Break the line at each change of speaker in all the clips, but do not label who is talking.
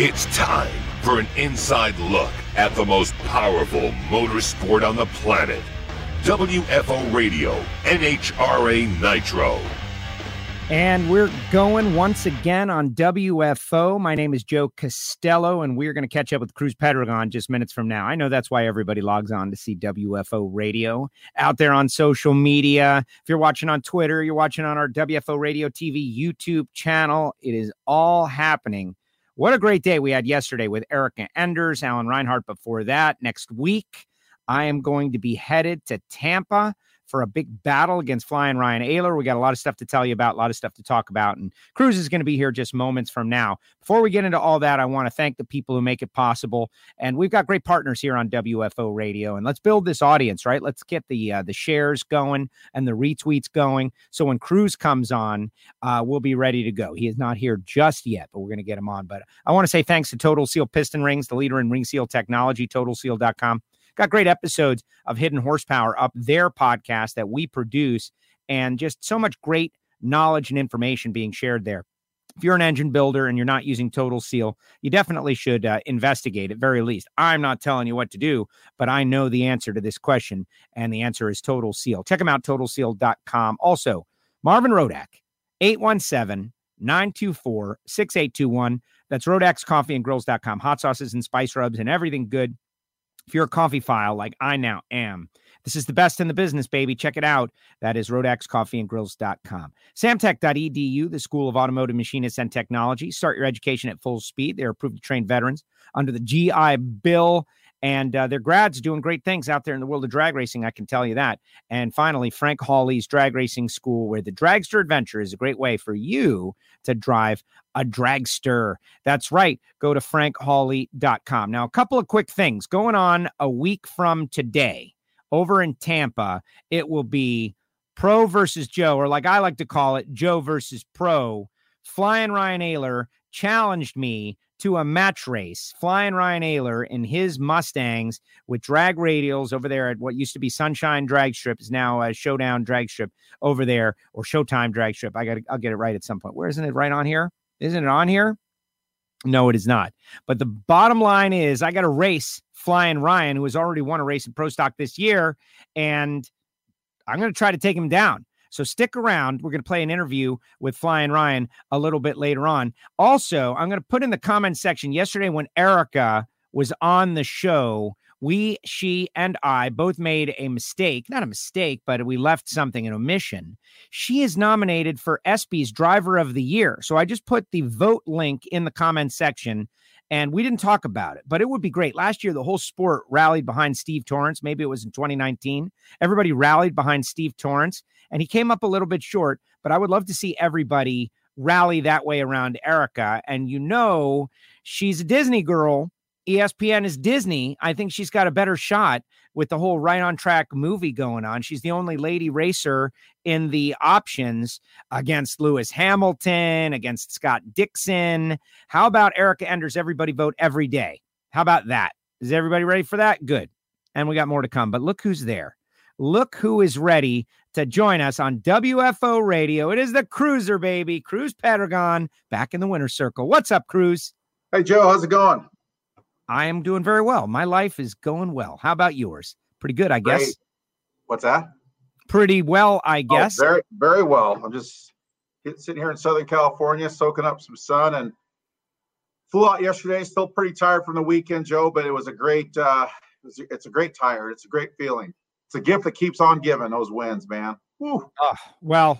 It's time for an inside look at the most powerful motorsport on the planet. WFO Radio, NHRA Nitro.
And we're going once again on WFO. My name is Joe Costello, and we're going to catch up with Cruz Pedregon just minutes from now. I know that's why everybody logs on to see WFO Radio out there on social media. If you're watching on Twitter, you're watching on our WFO Radio TV YouTube channel. It is all happening. What a great day we had yesterday with Erica Enders, Alan Reinhart before that. Next week, I am going to be headed to Tampa for a big battle against Flying Ryan Ayler. We got a lot of stuff to tell you about, a lot of stuff to talk about. And Cruz is going to be here just moments from now. Before we get into all that, I want to thank the people who make it possible. And we've got great partners here on WFO Radio. And let's build this audience, right? Let's get the uh, the shares going and the retweets going. So when Cruz comes on, uh, we'll be ready to go. He is not here just yet, but we're going to get him on. But I want to say thanks to Total Seal Piston Rings, the leader in ring seal technology, totalseal.com. Got great episodes of Hidden Horsepower up their podcast that we produce, and just so much great knowledge and information being shared there. If you're an engine builder and you're not using Total Seal, you definitely should uh, investigate at very least. I'm not telling you what to do, but I know the answer to this question, and the answer is Total Seal. Check them out, totalseal.com. Also, Marvin Rodak, 817 924 6821. That's Rodak'sCoffeeandGrills.com. Hot sauces and spice rubs and everything good if you're a coffee file like I now am, this is the best in the business, baby. Check it out. That is Rodak'sCoffeeandGrills.com. Samtech.edu, the School of Automotive Machinists and Technology. Start your education at full speed. They are approved to train veterans under the GI Bill and uh, their grads doing great things out there in the world of drag racing. I can tell you that. And finally, Frank Hawley's Drag Racing School, where the dragster adventure is a great way for you to drive a dragster. That's right. Go to frankhawley.com. Now, a couple of quick things going on a week from today over in Tampa. It will be pro versus Joe, or like I like to call it, Joe versus pro. Flying Ryan Ayler challenged me to a match race, flying Ryan Ayler in his Mustangs with drag radials over there at what used to be Sunshine Drag Strip is now a Showdown Drag Strip over there, or Showtime Drag Strip. I got I'll get it right at some point. Where isn't it right on here? Isn't it on here? No, it is not. But the bottom line is I got a race flying Ryan, who has already won a race in Pro Stock this year, and I'm going to try to take him down. So stick around. We're going to play an interview with Flying Ryan a little bit later on. Also, I'm going to put in the comment section yesterday when Erica was on the show. We, she, and I both made a mistake, not a mistake, but we left something in omission. She is nominated for ESPY's Driver of the Year. So I just put the vote link in the comment section and we didn't talk about it, but it would be great. Last year, the whole sport rallied behind Steve Torrence. Maybe it was in 2019. Everybody rallied behind Steve Torrence, and he came up a little bit short, but I would love to see everybody rally that way around Erica. And you know, she's a Disney girl. ESPN is Disney. I think she's got a better shot with the whole right on track movie going on. She's the only lady racer in the options against Lewis Hamilton, against Scott Dixon. How about Erica Enders? Everybody vote every day. How about that? Is everybody ready for that? Good. And we got more to come. But look who's there. Look who is ready to join us on WFO radio. It is the cruiser, baby. Cruz Pedregon back in the winner circle. What's up, Cruz?
Hey, Joe. How's it going?
I am doing very well. My life is going well. How about yours? Pretty good, I guess.
Great. What's that?
Pretty well, I
Oh,
guess.
very, very well. I'm just sitting here in Southern California, soaking up some sun, and flew out yesterday. Still pretty tired from the weekend, Joe, but it was a great. uh it was, It's a great tire. It's a great feeling. It's a gift that keeps on giving. Those wins, man. Woo.
Oh, well,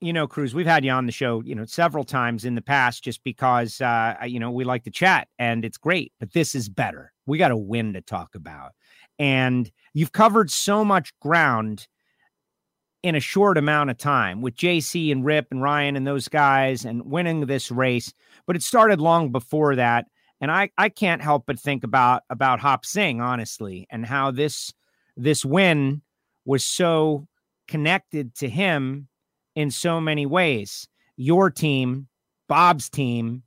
you know, Cruz, we've had you on the show, you know, several times in the past just because, uh, you know, we like to chat and it's great, but this is better. We got a win to talk about. And you've covered so much ground in a short amount of time with JC and Rip and Ryan and those guys and winning this race. But it started long before that. And I, I can't help but think about about Hop Singh, honestly, and how this this win was so connected to him in so many ways. Your team, Bob's team,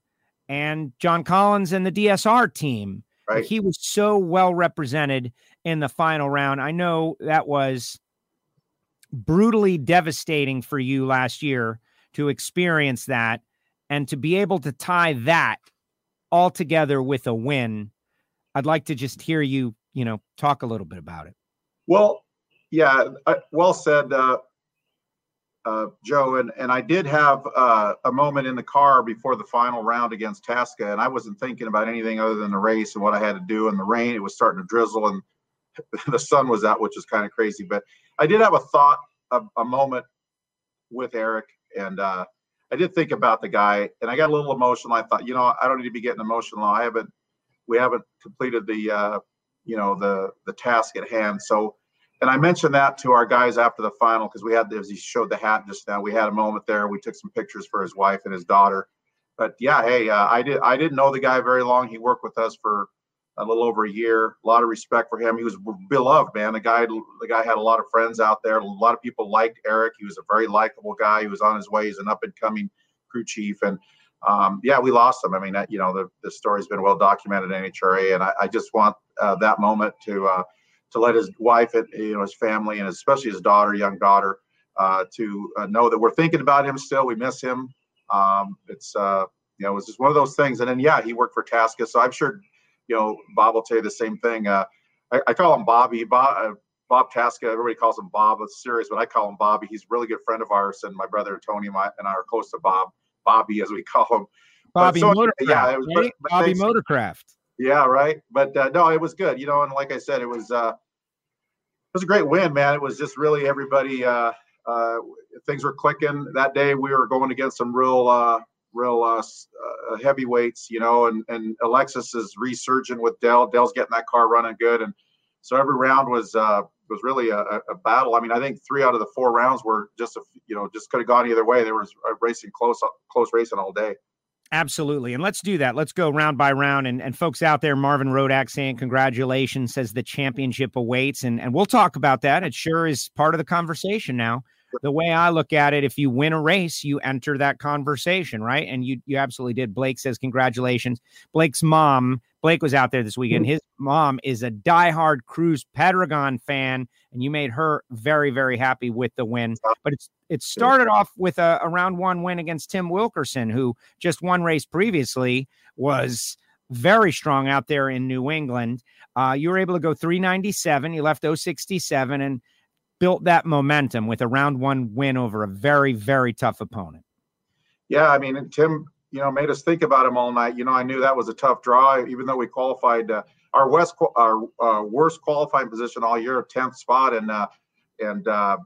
and John Collins and the DSR team.
Right.
He was so well represented in the final round. I know that was brutally devastating for you last year to experience that and to be able to tie that all together with a win. I'd like to just hear you, you know, talk a little bit about it.
Well, yeah, well said, uh, uh, Joe. And and I did have uh, a moment in the car before the final round against Tasca, and I wasn't thinking about anything other than the race and what I had to do in the rain. It was starting to drizzle, and the sun was out, which was kind of crazy. But I did have a thought, a, a moment with Eric, and uh, I did think about the guy, and I got a little emotional. I thought, you know, I don't need to be getting emotional. I haven't, we haven't completed the, uh, you know, the the task at hand. So, and I mentioned that to our guys after the final because we had, as he showed the hat just now, we had a moment there. We took some pictures for his wife and his daughter. But yeah, hey, uh, I did, I didn't know the guy very long. He worked with us for a little over a year. A lot of respect for him. He was beloved, man. The guy, the guy had a lot of friends out there. A lot of people liked Eric. He was a very likable guy. He was on his way. He's an up and coming crew chief, and um, yeah, we lost him. I mean, you know, the, the story's been well documented in NHRA, and I, I just want uh, that moment to uh, to let his wife and you know his family, and especially his daughter, young daughter, uh, to uh, know that we're thinking about him still. We miss him. Um, it's uh, you know, it was just one of those things. And then yeah, he worked for Tasca, so I'm sure you know, Bob will tell you the same thing. Uh, I, I, call him Bobby. Bob, uh, Bob Tasca. Everybody calls him Bob. It's serious, but I call him Bobby. He's a really good friend of ours, and my brother Tony and, I are close to Bob. Bobby, as we call him.
Bobby so, Motorcraft. Yeah, was, right? but, Bobby Motorcraft.
Yeah, right. But uh, no, it was good. You know, and like I said, it was uh, it was a great win, man. It was just really everybody. Uh, uh, things were clicking that day. We were going against some real uh, real uh, uh, heavyweights, you know, and, and Alexis is resurging with Del. Del's getting that car running good. And so every round was, uh, was really a, a, battle. I mean, I think three out of the four rounds were just, a, you know, just could have gone either way. There was racing close, close racing all day.
Absolutely. And let's do that. Let's go round by round. And, and folks out there, Marvin Rodak saying congratulations, says the championship awaits. And, and we'll talk about that. It sure is part of the conversation now the way I look at it, if you win a race, you enter that conversation, right? And you you absolutely did. Blake says congratulations. Blake's mom, Blake was out there this weekend. Mm-hmm. His mom is a diehard Cruz Pedregon fan, and you made her very very happy with the win. But it's it started off with a, a round one win against Tim Wilkerson, who just one race previously was very strong out there in New England. Uh, you were able to go 397. You left 067 and built that momentum with a round one win over a very, very tough opponent.
Yeah, I mean, Tim, you know, made us think about him all night. You know, I knew that was a tough draw, even though we qualified uh, our West, our uh, worst qualifying position all year, tenth spot, and uh, and uh,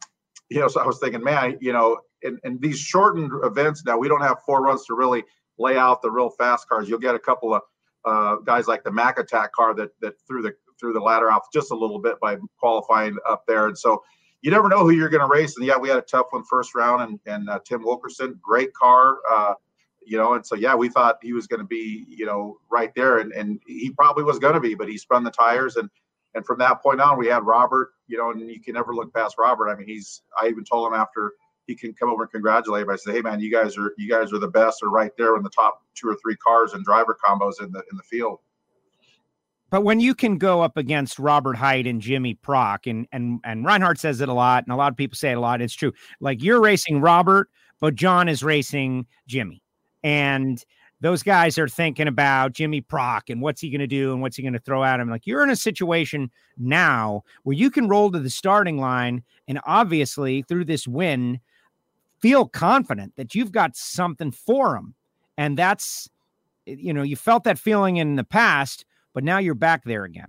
you know, so I was thinking, man, you know, in, in these shortened events now, we don't have four runs to really lay out the real fast cars. You'll get a couple of uh, guys like the Mac Attack car that that threw the threw the ladder off just a little bit by qualifying up there, and so you never know who you're going to race. And yeah, we had a tough one first round, and and uh, Tim Wilkerson, great car, uh, you know. And so yeah, we thought he was going to be, you know, right there, and and he probably was going to be, but he spun the tires, and and from that point on, we had Robert, you know, and you can never look past Robert. I mean, he's. I even told him after he can come over and congratulate him. I said, hey man, you guys are you guys are the best, or right there in the top two or three cars and driver combos in the in the field.
But when you can go up against Robert Hight and Jimmy Prock, and and and Reinhart says it a lot, and a lot of people say it a lot, it's true. Like you're racing Robert, but John is racing Jimmy, and those guys are thinking about Jimmy Prock and what's he going to do and what's he going to throw at him. Like you're in a situation now where you can roll to the starting line, and obviously through this win, feel confident that you've got something for him, and that's you know you felt that feeling in the past but now you're back there again.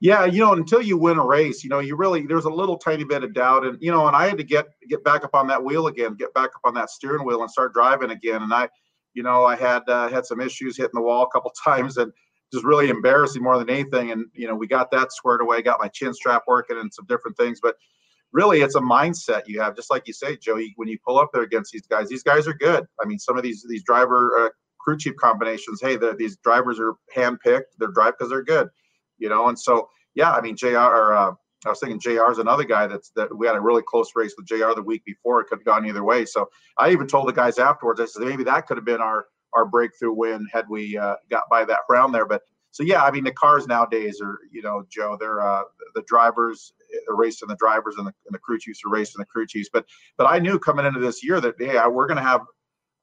Yeah, you know, until you win a race, you know, you really there's a little tiny bit of doubt, and you know, and I had to get get back up on that wheel again, get back up on that steering wheel, and start driving again. And I, you know, I had uh, had some issues hitting the wall a couple times, and just really embarrassing more than anything. And you know, we got that squared away, got my chin strap working, and some different things. But really, it's a mindset you have, just like you say, Joey. When you pull up there against these guys, these guys are good. I mean, some of these these driver uh, crew chief combinations. Hey, the, these drivers are handpicked. They're drive because they're good, you know. And so, yeah, I mean, Jr. Or, uh, I was thinking Jr. is another guy that's that we had a really close race with Jr. the week before. It could have gone either way. So I even told the guys afterwards. I said maybe that could have been our our breakthrough win had we uh, got by that round there. But so yeah, I mean the cars nowadays are you know Joe, they're uh, the drivers are racing the drivers and the, and the crew chiefs are racing the crew chiefs. But but I knew coming into this year that hey, we're going to have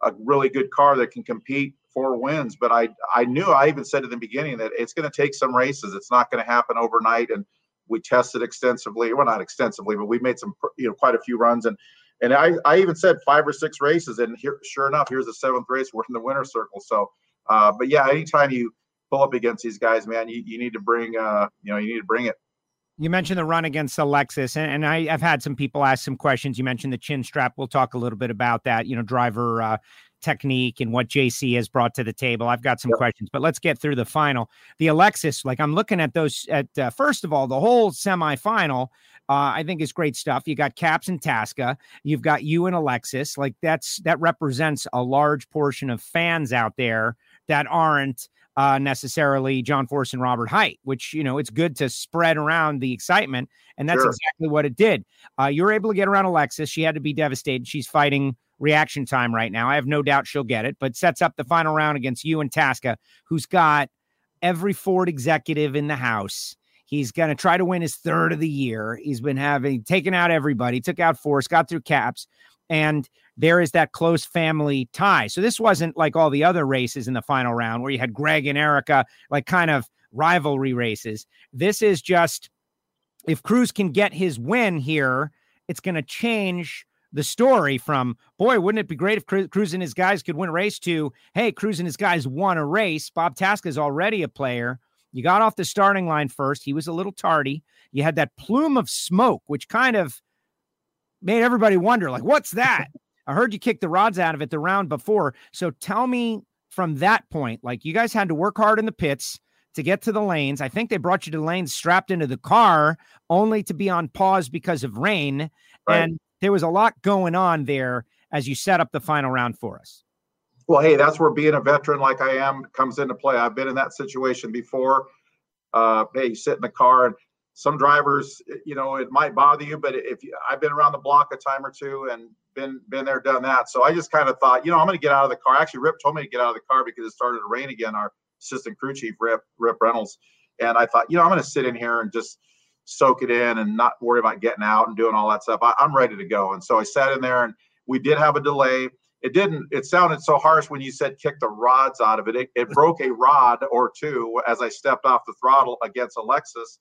a really good car that can compete four wins. But I I knew I even said at the beginning that it's going to take some races. It's not going to happen overnight. And we tested extensively. Well, not extensively, but we made some you know quite a few runs and. And I, I even said five or six races, and here, sure enough, here's the seventh race. We're in the winner circle. So, uh, but yeah, anytime you pull up against these guys, man, you, you need to bring, uh, you know, you need to bring it.
You mentioned the run against Alexis, and, and I, have had some people ask some questions. You mentioned the chin strap. We'll talk a little bit about that. You know, driver uh, technique and what JC has brought to the table. I've got some yep. questions, but let's get through the final. The Alexis, like I'm looking at those at uh, first of all, the whole semifinal. Uh, I think is great stuff. You got Capps and Tasca. You've got you and Alexis. Like that's that represents a large portion of fans out there that aren't uh, necessarily John Force and Robert Hight, which, you know, it's good to spread around the excitement. And that's sure. exactly what it did. Uh, you were able to get around Alexis. She had to be devastated. She's fighting reaction time right now. I have no doubt she'll get it, but sets up the final round against you and Tasca, who's got every Ford executive in the house. He's going to try to win his third of the year. He's been having taken out everybody, took out Force, got through Capps, and there is that close family tie. So this wasn't like all the other races in the final round where you had Greg and Erica, like kind of rivalry races. This is just if Cruz can get his win here, it's going to change the story from boy, wouldn't it be great if Cruz and his guys could win a race to hey, Cruz and his guys won a race. Bob Tasca is already a player. You got off the starting line first. He was a little tardy. You had that plume of smoke, which kind of made everybody wonder, like, what's that? I heard you kick the rods out of it the round before. So tell me from that point, like you guys had to work hard in the pits to get to the lanes. I think they brought you to the lanes strapped into the car only to be on pause because of rain. Right. And there was a lot going on there as you set up the final round for us.
Well, hey, that's where being a veteran like I am comes into play. I've been in that situation before. Uh, hey, you sit in the car and some drivers, eh, you know, it might bother you, but if you, I've been around the block a time or two and been been there, done that. So I just kind of thought, you know, I'm going to get out of the car. Actually, Rip told me to get out of the car because it started to rain again. Our assistant crew chief, Rip Rip Reynolds, and I thought, you know, I'm going to sit in here and just soak it in and not worry about getting out and doing all that stuff. I, I'm ready to go. And so I sat in there, and we did have a delay. It didn't. It sounded so harsh when you said kick the rods out of it. It, it broke a rod or two as I stepped off the throttle against Alexis,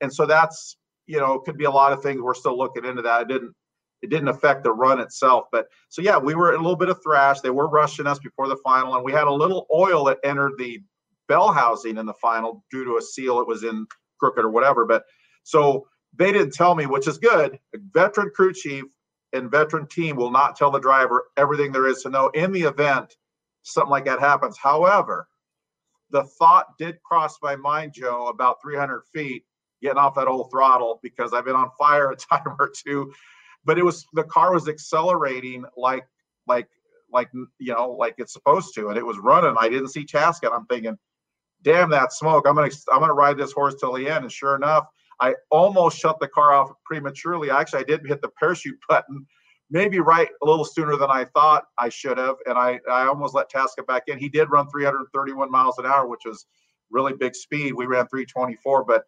and so that's you know could be a lot of things. We're still looking into that. It didn't it didn't affect the run itself. But so yeah, we were a little bit of thrash. They were rushing us before the final, and we had a little oil that entered the bell housing in the final due to a seal it was in crooked or whatever. But so they didn't tell me, which is good. A veteran crew chief and veteran team will not tell the driver everything there is to know in the event something like that happens. However, the thought did cross my mind, Joe, about 300 feet, getting off that old throttle because I've been on fire a time or two. But it was the car was accelerating like like like you know like it's supposed to and it was running. I didn't see Tasca i'm thinking damn that smoke. I'm gonna i'm gonna ride this horse till the end. And sure enough i almost shut the car off prematurely. Actually i didn't hit the parachute button maybe right a little sooner than i thought i should have and i i almost let Tasca back in. He did run 331 miles an hour which was really big speed. We ran 324 but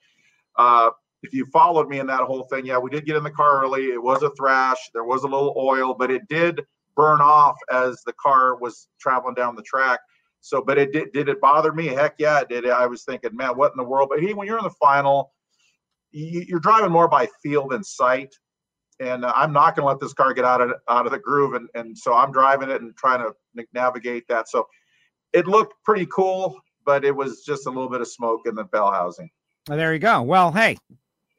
uh if you followed me in that whole thing, yeah, we did get in the car early. It was a thrash. There was a little oil, but it did burn off as the car was traveling down the track. So, but it did. Did it bother me? Heck yeah, it did. I was thinking, man, what in the world? But he, when you're in the final, you, are driving more by feel than sight. And uh, I'm not going to let this car get out of out of the groove, and and so I'm driving it and trying to navigate that. So, it looked pretty cool, but it was just a little bit of smoke in the bell housing.
There you go. Well, hey,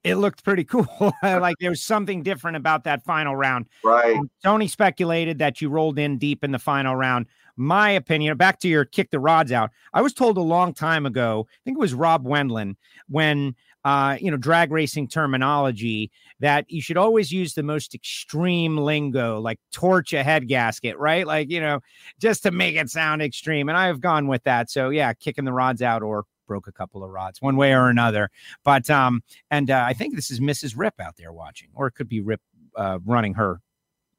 it looked pretty cool. like there was something different about that final round.
Right. Um,
Tony speculated that you rolled in deep in the final round. My opinion, back to your kick the rods out. I was told a long time ago, I think it was Rob Wendland, when uh, you know, drag racing terminology, that you should always use the most extreme lingo, like torch a head gasket, right? Like, you know, just to make it sound extreme. And I have gone with that. So yeah, kicking the rods out or broke a couple of rods one way or another. But um, and uh, I think this is Mrs. Rip out there watching, or it could be Rip uh, running her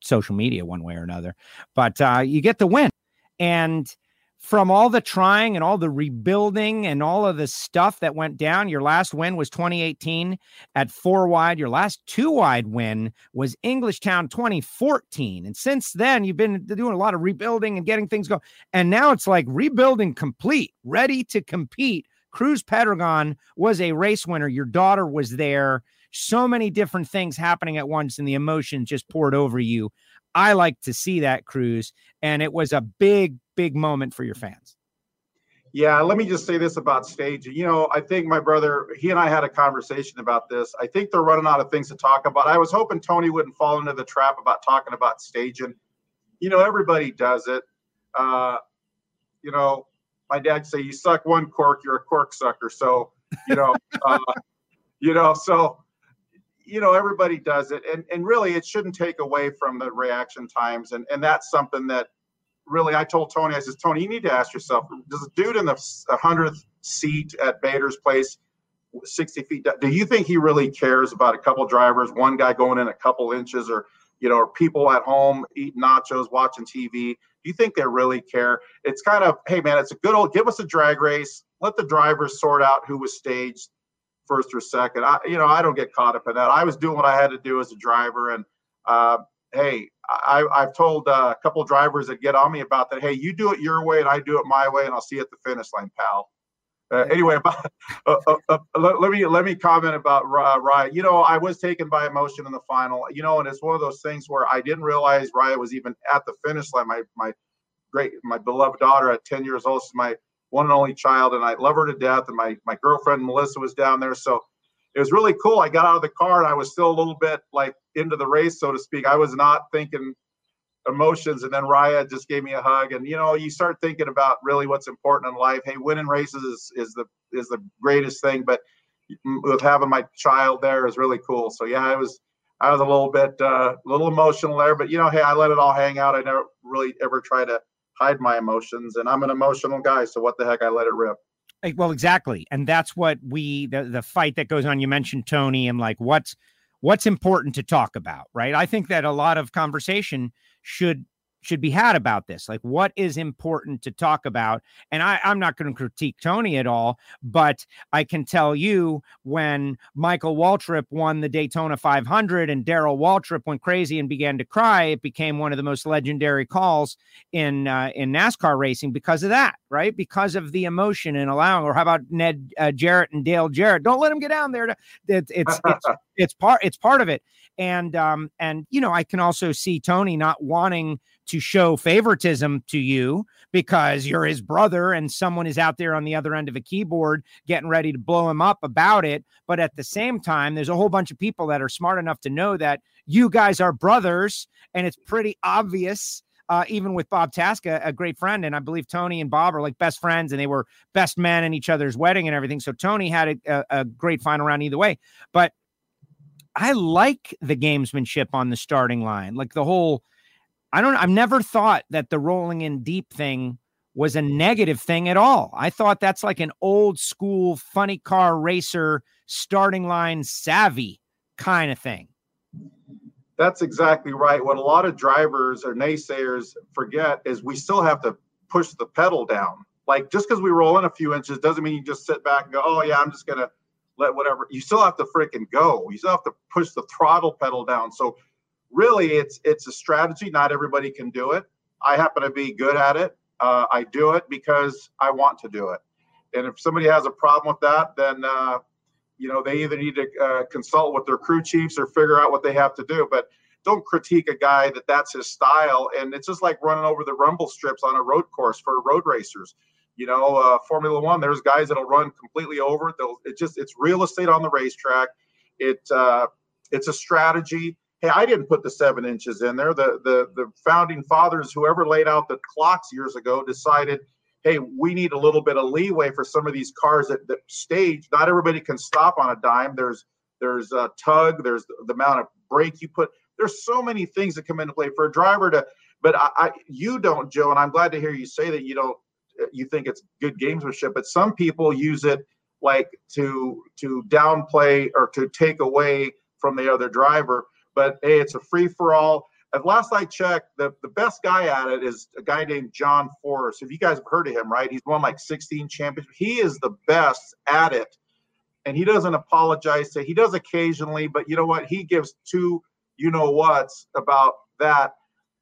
social media one way or another. But uh, you get the win, and from all the trying and all the rebuilding and all of the stuff that went down, your last win was 2018 at four wide. Your last two wide win was Englishtown 2014. And since then, you've been doing a lot of rebuilding and getting things going. And now it's like rebuilding complete, ready to compete. Cruz Pedregon was a race winner. Your daughter was there. So many different things happening at once, and the emotions just poured over you. I like to see that, Cruz. And it was a big, big moment for your fans.
Yeah, let me just say this about staging. You know, I think my brother, he and I had a conversation about this. I think they're running out of things to talk about. I was hoping Tony wouldn't fall into the trap about talking about staging. You know, everybody does it. Uh, you know, my dad say you suck one cork, you're a cork sucker. So, you know, uh, you know, so you know everybody does it and and really it shouldn't take away from the reaction times and and that's something that really, I told Tony, I says, Tony, you need to ask yourself, does a dude in the 100th seat at Bader's place, 60 feet, do you think he really cares about a couple drivers, one guy going in a couple inches, or, you know, or people at home eating nachos, watching TV? Do you think they really care? It's kind of, hey, man, it's a good old, give us a drag race. Let the drivers sort out who was staged first or second. I, you know, I don't get caught up in that. I was doing what I had to do as a driver. And, uh, hey, I, have told uh, a couple drivers that get on me about that. Hey, you do it your way and I do it my way, and I'll see you at the finish line, pal. Uh, anyway, about, uh, uh, uh, let, let, me let me comment about Riot. You know, I was taken by emotion in the final. You know, and it's one of those things where I didn't realize Riot was even at the finish line. My my great my beloved daughter at 10 years old is my one and only child, and I love her to death. And my my girlfriend Melissa was down there, so it was really cool. I got out of the car and I was still a little bit like into the race, so to speak. I was not thinking emotions, and then Raya just gave me a hug. And you know, you start thinking about really what's important in life. Hey, winning races is, is the is the greatest thing, but with having my child there is really cool. So yeah, I was I was a little bit uh, a little emotional there, but you know, hey, I let it all hang out. I never really ever try to hide my emotions, and I'm an emotional guy, so what the heck, I let it rip.
Well, exactly, and that's what we the the fight that goes on. You mentioned Tony and like what's what's important to talk about, right? I think that a lot of conversation should should be had about this. Like, what is important to talk about? And I, I'm not going to critique Tony at all, but I can tell you when Michael Waltrip won the Daytona 500 and Darrell Waltrip went crazy and began to cry, it became one of the most legendary calls in uh, in NASCAR racing because of that, right? Because of the emotion and allowing. Or how about Ned uh, Jarrett and Dale Jarrett? Don't let him get down there. To, it's it's it's, it's part it's part of it. And um and you know I can also see Tony not wanting to show favoritism to you because you're his brother and someone is out there on the other end of a keyboard getting ready to blow him up about it. But at the same time, there's a whole bunch of people that are smart enough to know that you guys are brothers and it's pretty obvious. Uh, even with Bob Tasca, a great friend, and I believe Tony and Bob are like best friends, and they were best men in each other's wedding and everything. So Tony had a, a, a great final round either way. But I like the gamesmanship on the starting line, like the whole I don't I've never thought that the rolling in deep thing was a negative thing at all. I thought that's like an old school funny car racer starting line savvy kind of thing.
That's exactly right. What a lot of drivers or naysayers forget is we still have to push the pedal down. Like just because we roll in a few inches doesn't mean you just sit back and go, oh yeah, I'm just gonna let whatever. You still have to freaking go. You still have to push the throttle pedal down. So really it's it's a strategy. Not everybody can do it. I happen to be good at it. Uh, i do it because i want to do it. And if somebody has a problem with that then uh, you know they either need to uh, consult with their crew chiefs or figure out what they have to do. But don't critique a guy that that's his style. And it's just like running over the rumble strips on a road course for road racers. You know uh, formula one there's guys that'll run completely over it. They'll it just it's real estate on the racetrack. It uh, it's a strategy hey, I didn't put the seven inches in there. The the the founding fathers, whoever laid out the clocks years ago, decided, hey, we need a little bit of leeway for some of these cars that, that stage. Not everybody can stop on a dime. There's there's a tug. There's the amount of brake you put. There's so many things that come into play for a driver to. But I, I you don't, Joe, and I'm glad to hear you say that you don't. You think it's good gamesmanship, but some people use it like to to downplay or to take away from the other driver but hey, it's a free for all. at last I checked, the, the best guy at it is a guy named John Force. If you guys have heard of him, right? He's won like 16 championships. He is the best at it. And he doesn't apologize to he does occasionally, but you know what? He gives two you know what's about that.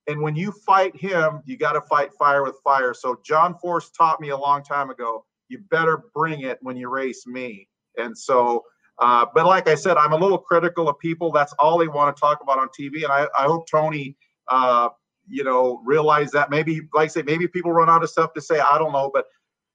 And when you fight him, you got to fight fire with fire. So John Force taught me a long time ago, you better bring it when you race me. And so uh, but like I said, I'm a little critical of people. That's all they want to talk about on TV. And I, I hope Tony, uh, you know, realize that maybe, like I say, maybe people run out of stuff to say. I don't know. But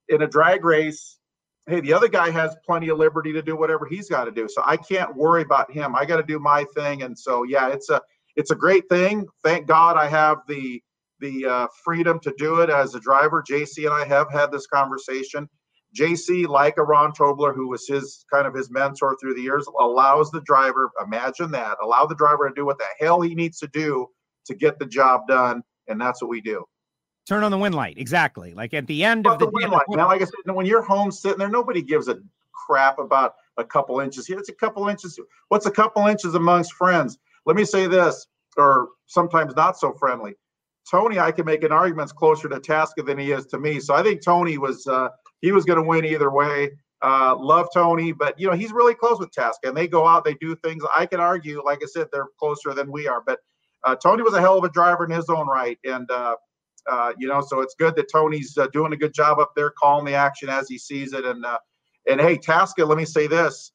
in a drag race, hey, the other guy has plenty of liberty to do whatever he's got to do. So I can't worry about him. I got to do my thing. And so, yeah, it's a it's a great thing. Thank God I have the the uh, freedom to do it as a driver. JC and I have had this conversation. JC, like a Ron Tobler, who was his kind of his mentor through the years, allows the driver, imagine that, allow the driver to do what the hell he needs to do to get the job done. And that's what we do.
Turn on the wind light. Exactly. Like at the end of the, the
wind light. Now, like I said, when you're home sitting there, nobody gives a crap about a couple inches here. It's a couple inches. What's a couple inches amongst friends? Let me say this, or sometimes not so friendly. Tony, I can make an argument's closer to Tasca than he is to me. So I think Tony was uh, he was going to win either way. Uh, love Tony, but you know he's really close with Tasca, and they go out, they do things. I can argue, like I said, they're closer than we are. But uh, Tony was a hell of a driver in his own right, and uh, uh you know, so it's good that Tony's uh, doing a good job up there, calling the action as he sees it. And uh, and hey, Tasca, let me say this: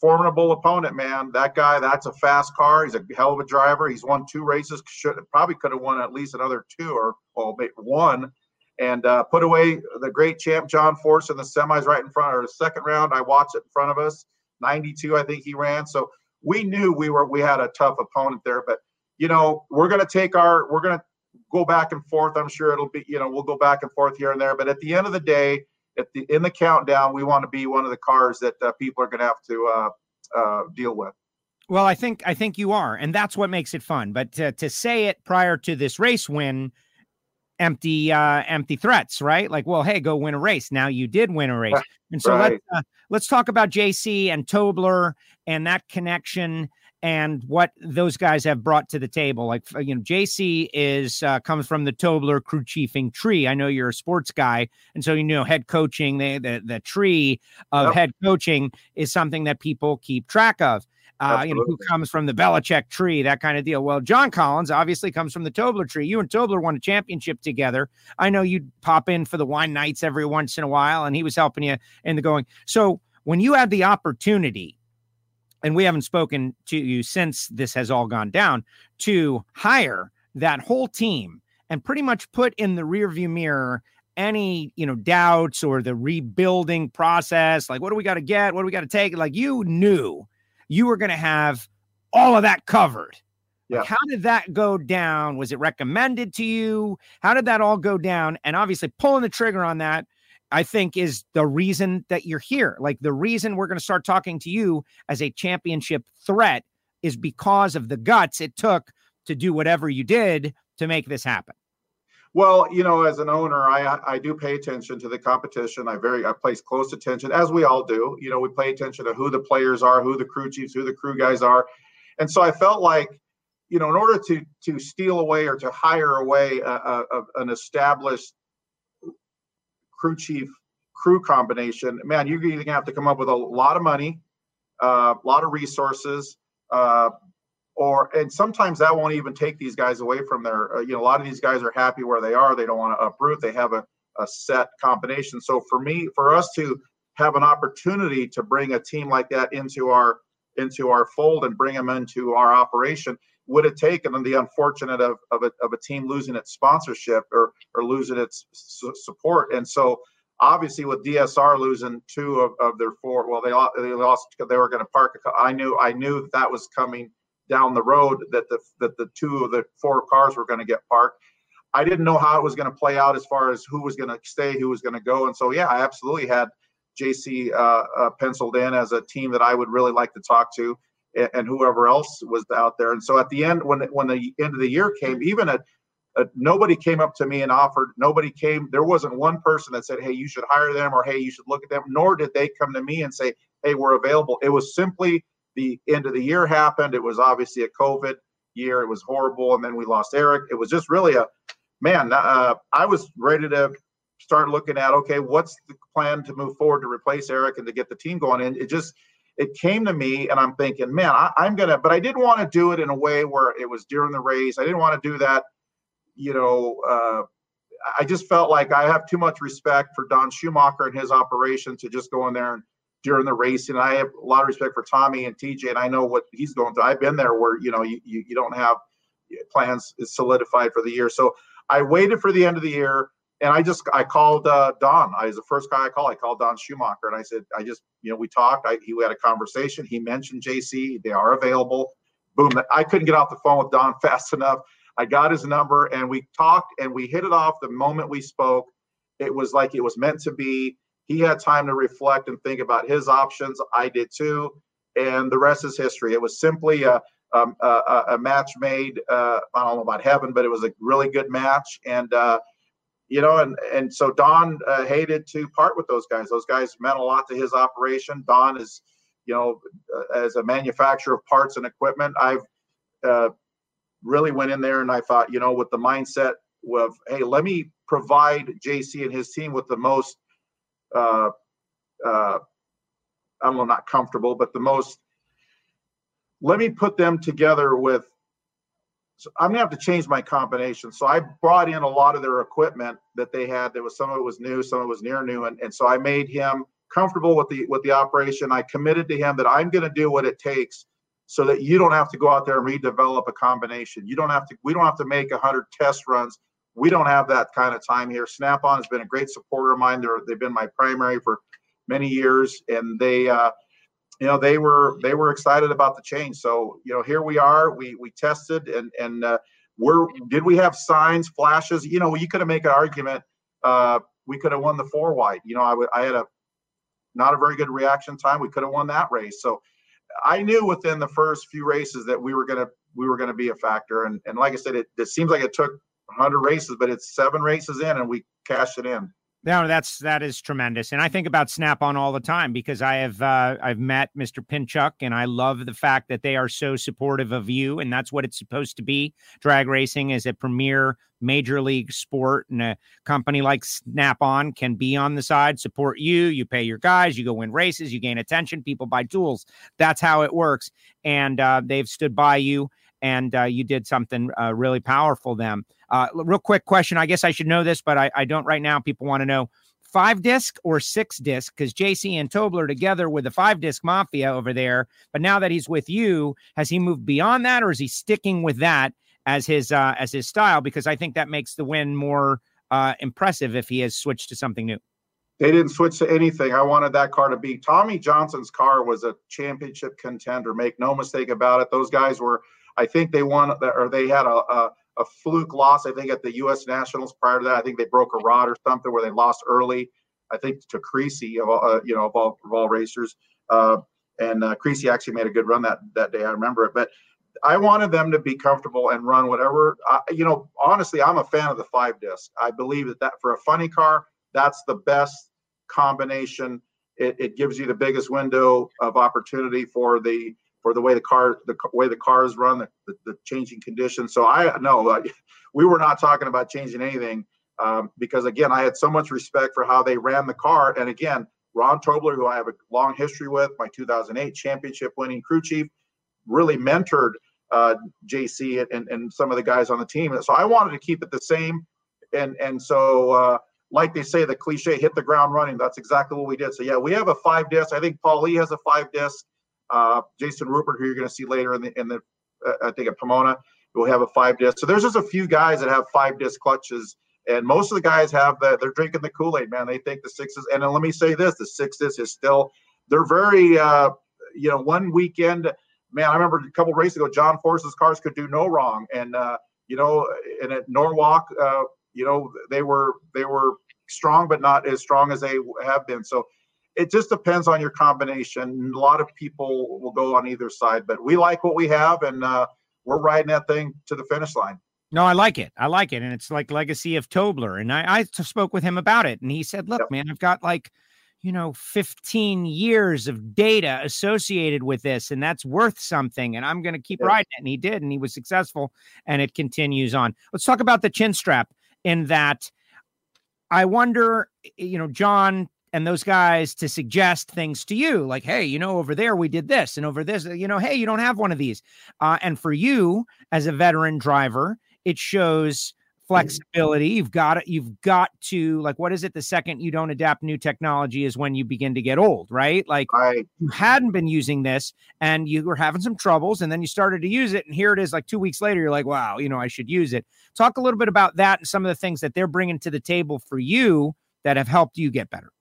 formidable opponent, man. That guy, that's a fast car. He's a hell of a driver. He's won two races. Should probably could have won at least another two or well, one and uh, put away the great champ John Force in the semis right in front of the second round. I watched it in front of us. 92, I think he ran. So we knew we were we had a tough opponent there. But you know, we're gonna take our we're gonna go back and forth. I'm sure it'll be, you know, we'll go back and forth here and there. But at the end of the day, at the in the countdown, we want to be one of the cars that uh, people are gonna have to uh, uh, deal with.
Well, I think I think you are, and that's what makes it fun. But to, to say it prior to this race win empty uh empty threats right? Like well hey go win a race. Now you did win a race. And so right. let's uh, let's talk about jc and tobler and that connection and what those guys have brought to the table. Like you know jc is uh, comes from the tobler crew chiefing tree. I know you're a sports guy and so you know head coaching the the, the tree of yep. head coaching is something that people keep track of uh, you know, who comes from the Belichick tree, that kind of deal. Well, John Collins obviously comes from the Tobler tree. You and Tobler won a championship together. I know you'd pop in for the wine nights every once in a while, and he was helping you in the going. So when you had the opportunity, and we haven't spoken to you since this has all gone down, to hire that whole team and pretty much put in the rearview mirror any you know doubts or the rebuilding process like what do we got to get what do we got to take like you knew you were going to have all of that covered. Yeah. Like how did that go down? Was it recommended to you? How did that all go down? And obviously, pulling the trigger on that, I think, is the reason that you're here. Like the reason we're going to start talking to you as a championship threat is because of the guts it took to do whatever you did to make this happen.
Well, you know, as an owner, I I do pay attention to the competition. I very I place close attention, as we all do. You know, we pay attention to who the players are, who the crew chiefs, who the crew guys are, and so I felt like, you know, in order to to steal away or to hire away a, a, an established crew chief crew combination, man, you're going to have to come up with a lot of money, a uh, lot of resources, uh, or and sometimes that won't even take these guys away from their uh, you know a lot of these guys are happy where they are they don't want to uproot they have a, a set combination. So for me for us to have an opportunity to bring a team like that into our into our fold and bring them into our operation would have taken the unfortunate of, of, a, of a team losing its sponsorship or or losing its su- support. And so obviously with DSR losing two of, of their four well they, they lost because they were going to park I knew I knew that was coming down the road that the that the two of the four cars were going to get parked. I didn't know how it was going to play out as far as who was going to stay, who was going to go, and so yeah, I absolutely had JC uh, uh, penciled in as a team that I would really like to talk to, and, and, whoever else was out there. And so at the end, when when the end of the year came, even at nobody came up to me and offered. Nobody came. There wasn't one person that said, "Hey, you should hire them," or "Hey, you should look at them." Nor did they come to me and say, "Hey, we're available." It was simply the end of the year happened. It was obviously a COVID. year. It was horrible, and then we lost Eric. It was just really a man. Uh, I was ready to start looking at okay, what's the plan to move forward to replace Eric and to get the team going. And it just it came to me, and I'm thinking, man, I, I'm gonna. But I didn't want to do it in a way where it was during the race. I didn't want to do that. You know, uh, I just felt like I have too much respect for Don Schumacher and his operation to just go in there and during the race. And I have a lot of respect for Tommy and TJ, and I know what he's going through. I've been there where you know you you, don't have plans solidified for the year. So I waited for the end of the year, and I just I called uh, Don. I was the first guy I called. I called Don Schumacher, and I said I just you know we talked. I, he had a conversation. He mentioned JC. They are available. Boom! I couldn't get off the phone with Don fast enough. I got his number, and we talked, and we hit it off the moment we spoke. It was like it was meant to be he had time to reflect and think about his options. I did too. And the rest is history. It was simply a, um, a, a, match made, uh, I don't know about heaven, but it was a really good match. And, uh, you know, and, and so Don uh, hated to part with those guys. Those guys meant a lot to his operation. Don is, you know, uh, as a manufacturer of parts and equipment, I've uh, really went in there and I thought, you know, with the mindset of, hey, let me provide JC and his team with the most uh, uh, I don't know, not comfortable, but the most. Let me put them together with. So I'm gonna have to change my combination. So I brought in a lot of their equipment that they had. There was some of it was new, some of it was near new, and, and so I made him comfortable with the with the operation. I committed to him that I'm to do what it takes so that you don't have to go out there and redevelop a combination. You don't have to. We don't have to make a hundred test runs we don't have that kind of time here. Snap on has been a great supporter of mine. They're, they've been my primary for many years, and they, uh, you know, they were they were excited about the change. So you know, here we are. We we tested, and and uh, we're did we have signs, flashes? You know, you could have made an argument. Uh, we could have won the four wide. You know, I, w- I had a not a very good reaction time. We could have won that race. So I knew within the first few races that we were gonna we were gonna be a factor. And and like I said, it, it seems like it took 100 races, but it's seven races in and we cash it in.
No, that's that is tremendous, and I think about Snap on all the time because I have uh, I've met Mr. Pinchuk, and I love the fact that they are so supportive of you, and that's what it's supposed to be. Drag racing is a premier major league sport, and a company like Snap On can be on the side, support you. You pay your guys, you go win races, you gain attention, people buy tools. That's how it works, and uh, they've stood by you and uh, you did something uh, really powerful them. Uh, real quick question. I guess I should know this, but I, I don't right now. People want to know five disc or six disc because JC and Tobler together with the five disc mafia over there. But now that he's with you, has he moved beyond that or is he sticking with that as his uh, as his style? Because I think that makes the win more uh, impressive if he has switched to something new.
They didn't switch to anything. I wanted that car to be Tommy Johnson's car was a championship contender. Make no mistake about it. Those guys were I think they won or they had a, a, a fluke loss. I think at the U.S. Nationals prior to that, I think they broke a rod or something where they lost early. I think to Creasy of uh, you know of all, of all racers, uh, and uh, Creasy actually made a good run that that day. I remember it, but I wanted them to be comfortable and run whatever. Uh, you know, honestly, I'm a fan of the five disc. I believe that that for a funny car, that's the best combination. It, it gives you the biggest window of opportunity for the or the way the car the way the cars run, the, the, changing conditions. So I know we were not talking about changing anything um, because again, I had so much respect for how they ran the car, and again, Ron Tobler, who I have a long history with, my 2008 championship winning crew chief, really mentored uh, JC and, and some of the guys on the team. So I wanted to keep it the same, and and so. Uh, like they say, the cliche, hit the ground running. That's exactly what we did. So yeah, we have a five disc. I think Paul Lee has a five disc. Uh, Jason Rupert, who you're going to see later in the in the uh, I think at Pomona, will have a five disc. So there's just a few guys that have five disc clutches, and most of the guys have that. They're drinking the Kool Aid, man. They think the sixes. And let me say this: the six disc is still. They're very, uh, you know, one weekend. Man, I remember a couple races ago, John Force's cars could do no wrong, and uh, you know, and at Norwalk, uh, you know, they were they were strong, but not as strong as they have been. So it just depends on your combination. A lot of people will go on either side, but we like what we have, and uh, we're riding that thing to the finish line.
No, I like it. I like it, and it's like legacy of Tobler. And I, I spoke with him about it, and he said, "Look, yep. man, I've got like." you know 15 years of data associated with this and that's worth something and i'm going to keep yeah. riding it and he did and he was successful and it continues on let's talk about the chin strap in that i wonder you know john and those guys to suggest things to you like hey you know over there we did this and over this you know hey you don't have one of these. Uh, and for you as a veteran driver it shows flexibility. You've got it you've got to like what is it? The second you don't adapt new technology is when you begin to get old right? Like
right.
you hadn't been using this and you were having some troubles and then you started to use it and here it is like two weeks later you're like wow you know i should use it. Talk a little bit about that and some of the things that they're bringing to the table for you that have helped you get better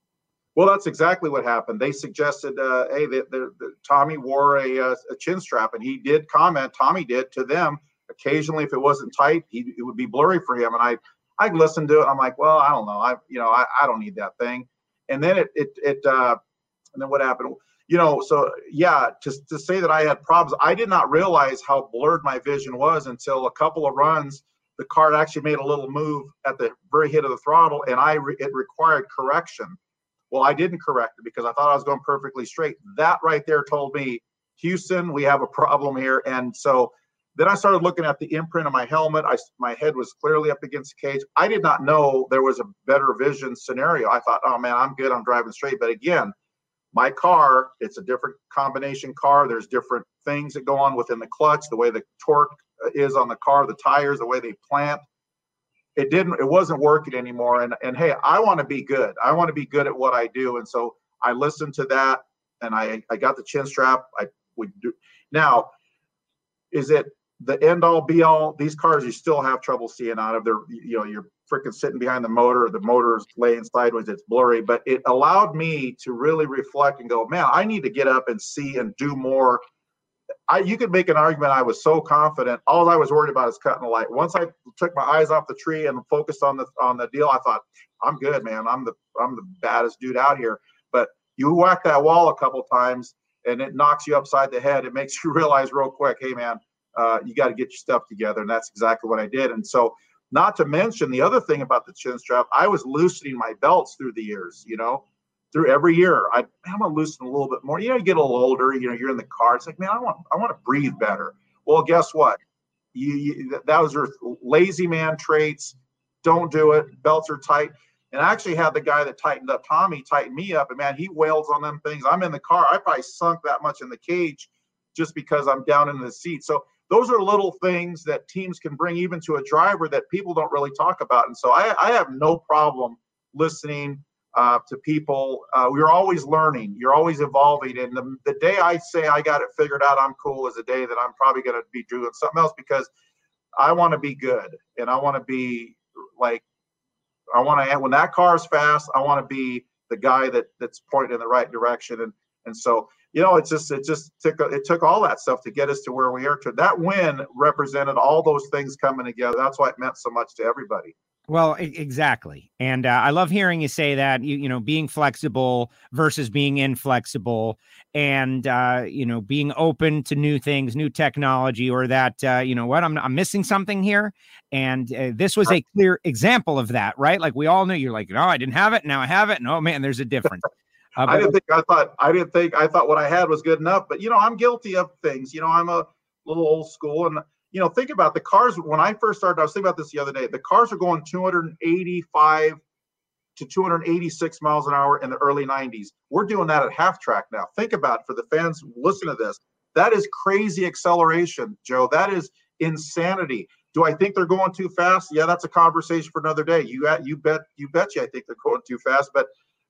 well, that's exactly what happened. They suggested, uh, hey, the, the, Tommy wore a, uh, a, chin strap, and he did comment. Tommy did to them occasionally if it wasn't tight, he, it would be blurry for him. And I I listened to it. I'm like, well, I don't know. I you know I, I don't need that thing. And then it it it uh, and then what happened? You know, so yeah, to to say that I had problems, I did not realize how blurred my vision was until a couple of runs. The car actually made a little move at the very hit of the throttle, and I re- it required correction. Well, I didn't correct it because I thought I was going perfectly straight. That right there told me, Houston, we have a problem here. And so then I started looking at the imprint of my helmet. I, my head was clearly up against the cage. I did not know there was a better vision scenario. I thought, oh man, I'm good. I'm driving straight. But again, my car, it's a different combination car. There's different things that go on within the clutch, the way the torque uh, is on the car, the tires, the way they plant. It didn't, it wasn't working anymore. And and hey, I want to be good. I want to be good at what I do. And so I listened to that and I I got the chin strap. I would do now. Is it the end all be all these cars you still have trouble seeing out of they're you know you're freaking sitting behind the motor the motor's laying sideways it's blurry but it allowed me to really reflect and go man i need to get up and see and do more i you could make an argument i was so confident. All i was worried about is cutting the light. Once i took my eyes off the tree and focused on the on the deal i thought i'm good man. I'm the i'm the baddest dude out here. But you whack that wall a couple times and it knocks you upside the head. It makes you realize real quick hey man uh, you got to get your stuff together. And that's exactly what I did. And so, not to mention the other thing about the chin strap, I was loosening my belts through the years, you know, through every year. I, I'm gonna loosen a little bit more. You know, you get a little older, you know, you're in the car. It's like, man, I want, I want to breathe better. Well, guess what? You, you that was your lazy man traits. Don't do it. Belts are tight. And I actually had the guy that tightened up Tommy tighten me up, and man, he wails on them things. I'm in the car. I probably sunk that much in the cage just because I'm down in the seat. So those are little things that teams can bring even to a driver that people don't really talk about. And so I, I have no problem listening uh, to people. Uh, we're always learning. You're always evolving. And the, the day I say I got it figured out, I'm cool is a day that I'm probably going to be doing something else because I want to be good and I want to be like, I want to, when that car is fast, I want to be the guy that that's pointing in the right direction. And, and so you know, it's just it just took it took all that stuff to get us to where we are. To that win represented all those things coming together. That's why it meant so much to everybody.
Well, exactly, and uh, I love hearing you say that. You you know, being flexible versus being inflexible, and uh, you know, being open to new things, new technology, or that uh, you know what I'm I'm missing something here, and uh, this was a clear example of that, right? Like we all knew you're like, no, I didn't have it, now I have it, and oh man, there's a difference.
Uh, I didn't think I thought I didn't think I thought what I had was good enough. But you know, I'm guilty of things. You know, I'm a little old school, and you know, think about the cars. When I first started, I was thinking about this the other day. The cars are going 285 to 286 miles an hour in the early 90s. We're doing that at half track now. Think about it for the fans. Listen to this. That is crazy acceleration, Joe. That is insanity. Do I think they're going too fast? Yeah, that's a conversation for another day. You you bet you bet you I think they're going too fast, but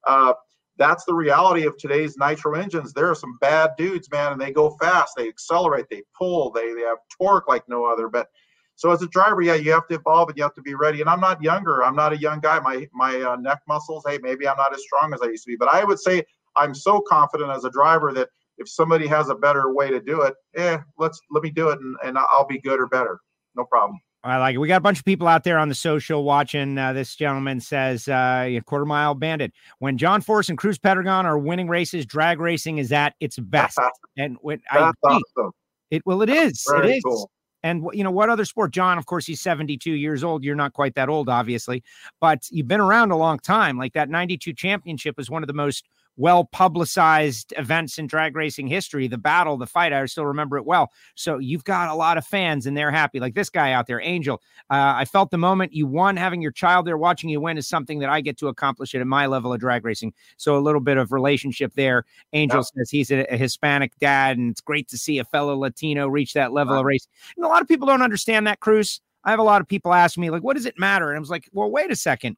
uh, that's the reality of today's nitro engines. There are some bad dudes, man, and they go fast. They accelerate, they pull, they, they have torque like no other. But so as a driver, yeah, you have to evolve and you have to be ready. And I'm not younger. I'm not a young guy. My my uh, neck muscles, hey, maybe I'm not as strong as I used to be. But I would say I'm so confident as a driver that if somebody has a better way to do it, eh, let's let me do it, and, and I'll be good or better. No problem.
I like it. We got a bunch of people out there on the social watching. Uh, this gentleman says, uh, quarter mile bandit. When John Force and Cruz Pedregon are winning races, drag racing is at its best. and when I awesome. it, well, it is. Very it is. Cool. And you know what other sport? John, of course, he's 72 years old. You're not quite that old, obviously, but you've been around a long time. Like that 92 championship is one of the most well publicized events in drag racing history. The battle, the fight, I still remember it well. So you've got a lot of fans and they're happy. Like this guy out there, Angel. Uh, I felt the moment you won, having your child there watching you win is something that I get to accomplish it at my level of drag racing. So a little bit of relationship there. Angel yeah. says he's a, a, Hispanic dad, and it's great to see a fellow Latino reach that level of race. And a lot of people don't understand that, Cruz. I have a lot of people ask me, like, what does it matter? And I was like, well, wait a second.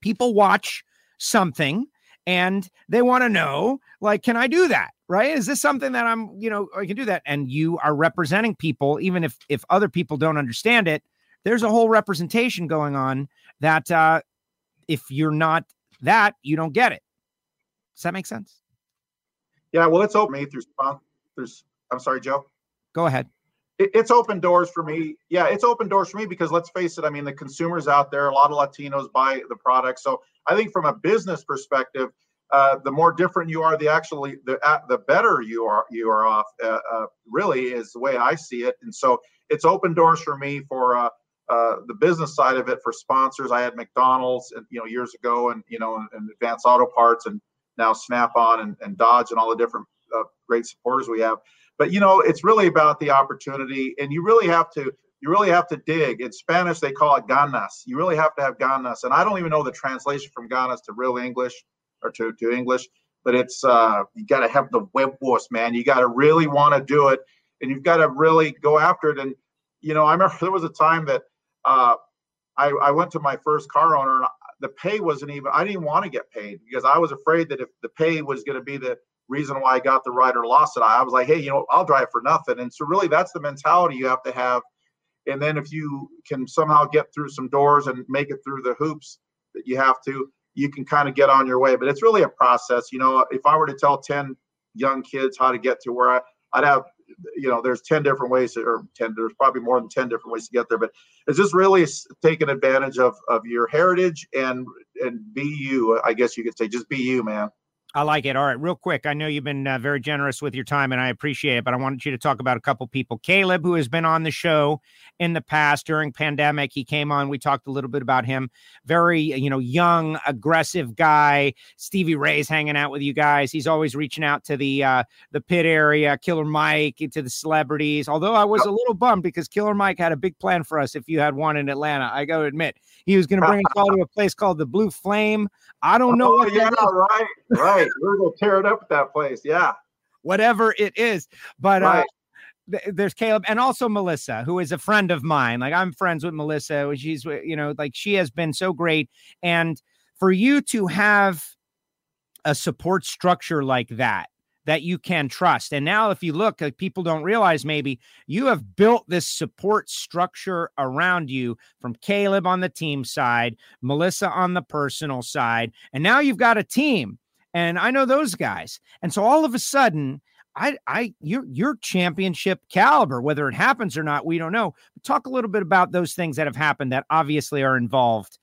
People watch something and they want to know like can i do that? Right? Is this something that i'm you know i can do that? And you are representing people even if if other people don't understand it there's a whole representation going on that uh if you're not that you don't get it. Does that make sense?
Yeah well it's open through there's i'm sorry joe?
Go ahead
it's open doors for me. Yeah, it's open doors for me because let's face it. I mean, the consumers out there, a lot of Latinos buy the product. So I think from a business perspective, uh, the more different you are, the actually the uh, the better you are you are off. Uh, uh, really, is the way I see it. And so it's open doors for me for uh, uh, the business side of it for sponsors. I had McDonald's, and you know, years ago, and you know, and, and Advance Auto Parts, and now Snap-on and, and Dodge, and all the different great supporters we have but you know it's really about the opportunity and you really have to you really have to dig. In spanish they call it ganas. You really have to have ganas and i don't even know the translation from ganas to real english or to, to english but it's uh you got to have the huevos man. You got to really want to do it and you've got to really go after it and you know i remember there was a time that uh i i went to my first car owner and the pay wasn't even i didn't want to get paid because i was afraid that if the pay was going to be the reason why I got the ride or lost it. I was like, hey, you know, I'll drive for nothing. And so really that's the mentality you have to have. And then if you can somehow get through some doors and make it through the hoops that you have to, you can kind of get on your way. But it's really a process. You know, if I were to tell 10 young kids how to get to where I, I'd have, you know, there's 10 different ways to, or 10, there's probably more than 10 different ways to get there, but it's just really taking advantage of, of your heritage and, and be you, I guess you could say, just be you, man.
I like it. All right, real quick. I know you've been uh, very generous with your time, and I appreciate it. But I wanted you to talk about a couple people. Caleb, who has been on the show in the past during pandemic, he came on. We talked a little bit about him. Very, you know, young, aggressive guy. Stevie Ray's hanging out with you guys. He's always reaching out to the uh, the pit area. Killer Mike to the celebrities. Although I was a little bummed because Killer Mike had a big plan for us. If you had one in Atlanta, I got to admit he was going to bring us all to a place called the Blue Flame. I don't know. What.
Oh, yeah, right, right. We're gonna tear it up at that place. Yeah,
whatever it is. But uh, right. uh, there's Caleb and also Melissa, who is a friend of mine. Like I'm friends with Melissa. She's you know like she has been so great, and for you to have a support structure like that that you can trust. And now, if you look, like people don't realize maybe you have built this support structure around you from Caleb on the team side, Melissa on the personal side, and now you've got a team. And I know those guys. And so all of a sudden, I, I, your, your championship caliber, whether it happens or not, we don't know. Talk a little bit about those things that have happened that obviously are involved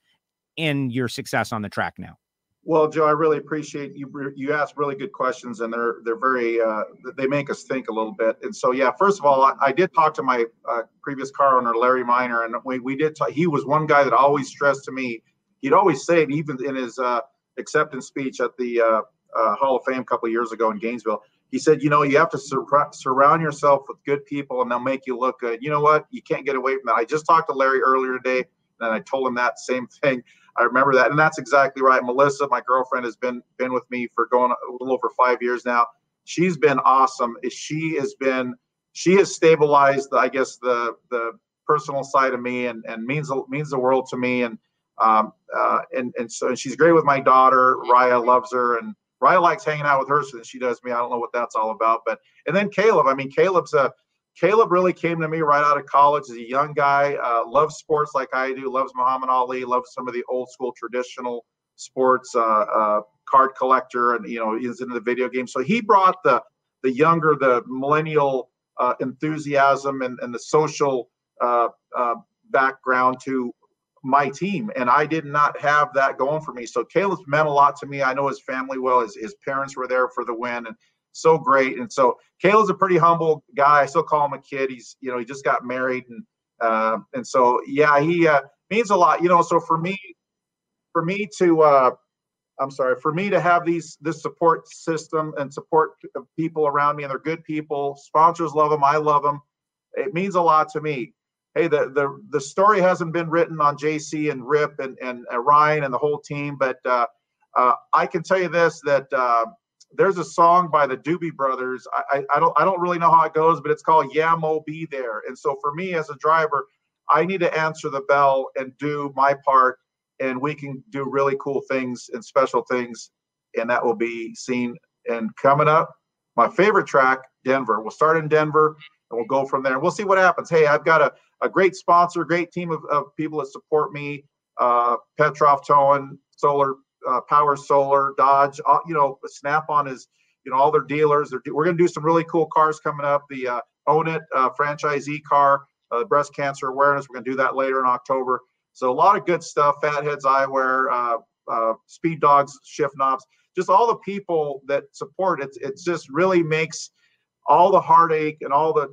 in your success on the track now.
Well, Joe, I really appreciate you. You ask really good questions, and they're they're very uh, they make us think a little bit. And so, yeah, first of all, I, I did talk to my uh, previous car owner, Larry Minor, and we we did. Talk, he was one guy that always stressed to me. He'd always say, it even in his uh, acceptance speech at the uh, uh, Hall of Fame a couple years ago in Gainesville, he said, you know, you have to sur- surround yourself with good people, and they'll make you look good. You know what? You can't get away from that. I just talked to Larry earlier today, and I told him that same thing. I remember that, and that's exactly right. Melissa, my girlfriend, has been been with me for going a little over five years now. She's been awesome. She has been she has stabilized, I guess, the the personal side of me, and and means means the world to me. And um, uh, and and so she's great with my daughter. Raya loves her, and Raya likes hanging out with her so she does me. I don't know what that's all about, but and then Caleb. I mean, Caleb's a Caleb really came to me right out of college as a young guy, uh, loves sports like I do, loves Muhammad Ali, loves some of the old school traditional sports, uh, uh, card collector, and you know he's into the video game. So he brought the the younger, the millennial uh, enthusiasm and, and the social uh, background to my team, and I did not have that going for me. So Caleb's meant a lot to me. I know his family well. His his parents were there for the win, and so great. And so Caleb's a pretty humble guy. I still call him a kid. He's, you know, he just got married. And, uh, and so, yeah, he uh, means a lot, you know, so for me, for me to, uh, I'm sorry, for me to have these this support system and support people around me, and they're good people. Sponsors love them. I love them. It means a lot to me. Hey, the the the story hasn't been written on JC and Rip and and uh, Ryan and the whole team, but uh, uh, I can tell you this that uh, there's a song by the Doobie Brothers. I, I, I don't I don't really know how it goes, but it's called Yeah Be There. And so for me as a driver, I need to answer the bell and do my part and we can do really cool things and special things and that will be seen and coming up my favorite track denver we'll start in denver we'll go from there. We'll see what happens. Hey i've got a, a great sponsor great team of, of people that support me uh, petrov towing solar uh, power solar dodge uh, you know snap-on is you know all their dealers. They're, we're going to do some really cool cars coming up. The uh, own it uh, franchisee car uh, breast cancer awareness. We're going to do that later in october. So a lot of good stuff. Fatheads Eyewear, uh, Speed Dogs, Shift Knobs, just all the people that support. It. It just really makes all the heartache and all the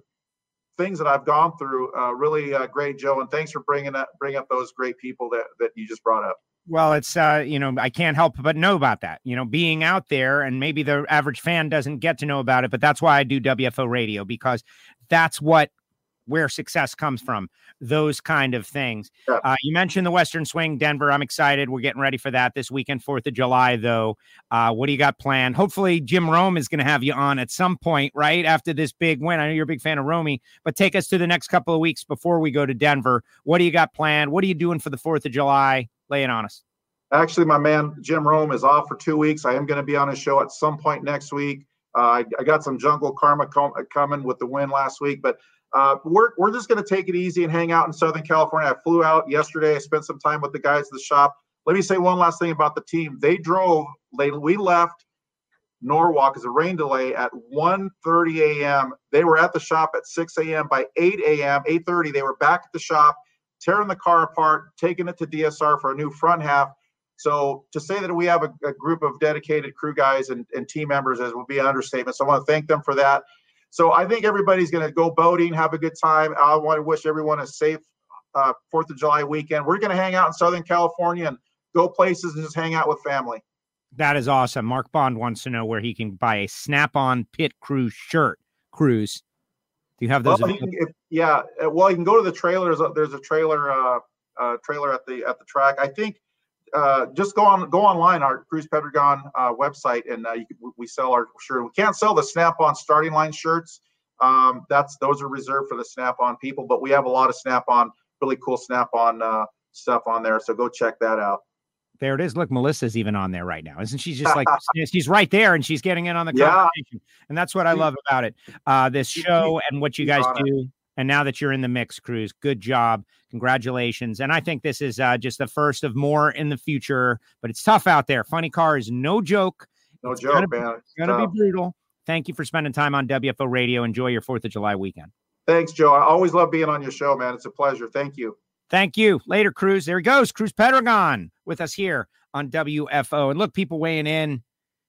things that I've gone through uh, really uh, great, Joe. And thanks for bringing that, bring up those great people that that you just brought up.
Well, it's uh, you know, I can't help but know about that. You know, being out there, and maybe the average fan doesn't get to know about it, but that's why I do WFO radio because that's what where success comes from, those kind of things. Yeah. Uh, you mentioned the Western Swing, Denver. I'm excited. We're getting ready for that this weekend, 4th of July, though. Uh, what do you got planned? Hopefully, Jim Rome is going to have you on at some point, right? After this big win. I know you're a big fan of Romy, but take us to the next couple of weeks before we go to Denver. What do you got planned? What are you doing for the 4th of July? Lay it on us.
Actually, my man Jim Rome is off for two weeks. I am going to be on his show at some point next week. Uh, I, I, got some jungle karma com- coming with the win last week, but uh, we're, we're just going to take it easy and hang out in Southern California. I flew out yesterday. I spent some time with the guys at the shop. Let me say one last thing about the team. They drove, they, we left Norwalk as a rain delay at 1.30 a.m. They were at the shop at 6 a.m. By 8 a.m., 8.30, they were back at the shop, tearing the car apart, taking it to DSR for a new front half. So to say that we have a, a group of dedicated crew guys and, and team members as will be an understatement. So I want to thank them for that. So I think everybody's going to go boating, have a good time. I want to wish everyone a safe uh, Fourth of July weekend. We're going to hang out in Southern California and go places and just hang out with family.
That is awesome. Mark Bond wants to know where he can buy a Snap-on Pit Crew shirt. Cruz, do you have those?
Well, can, if, yeah. Uh, well, you can go to the trailers. There's a trailer, uh, uh, trailer at the at the track. I think uh, just go on go online our Cruz Pedregon uh, website and uh, can, we sell our shirt. We can't sell the Snap-on starting line shirts. Um, that's those are reserved for the Snap-on people, but we have a lot of Snap-on, really cool Snap-on uh, stuff on there. So go check that out.
There it is. Look, Melissa's even on there right now, isn't she? Just like she's right there, and she's getting in on the conversation, yeah. and that's what I love about it. Uh, this show and what you guys do. And now that you're in the mix, Cruz, good job. Congratulations. And I think this is uh, just the first of more in the future, but it's tough out there. Funny car is no joke.
No it's joke, gonna man.
It's going to be brutal. Thank you for spending time on WFO Radio. Enjoy your 4th of July weekend.
Thanks, Joe. I always love being on your show, man. It's a pleasure. Thank you.
Thank you. Later, Cruz. There he goes. Cruz Pedregon with us here on WFO. And look, people weighing in.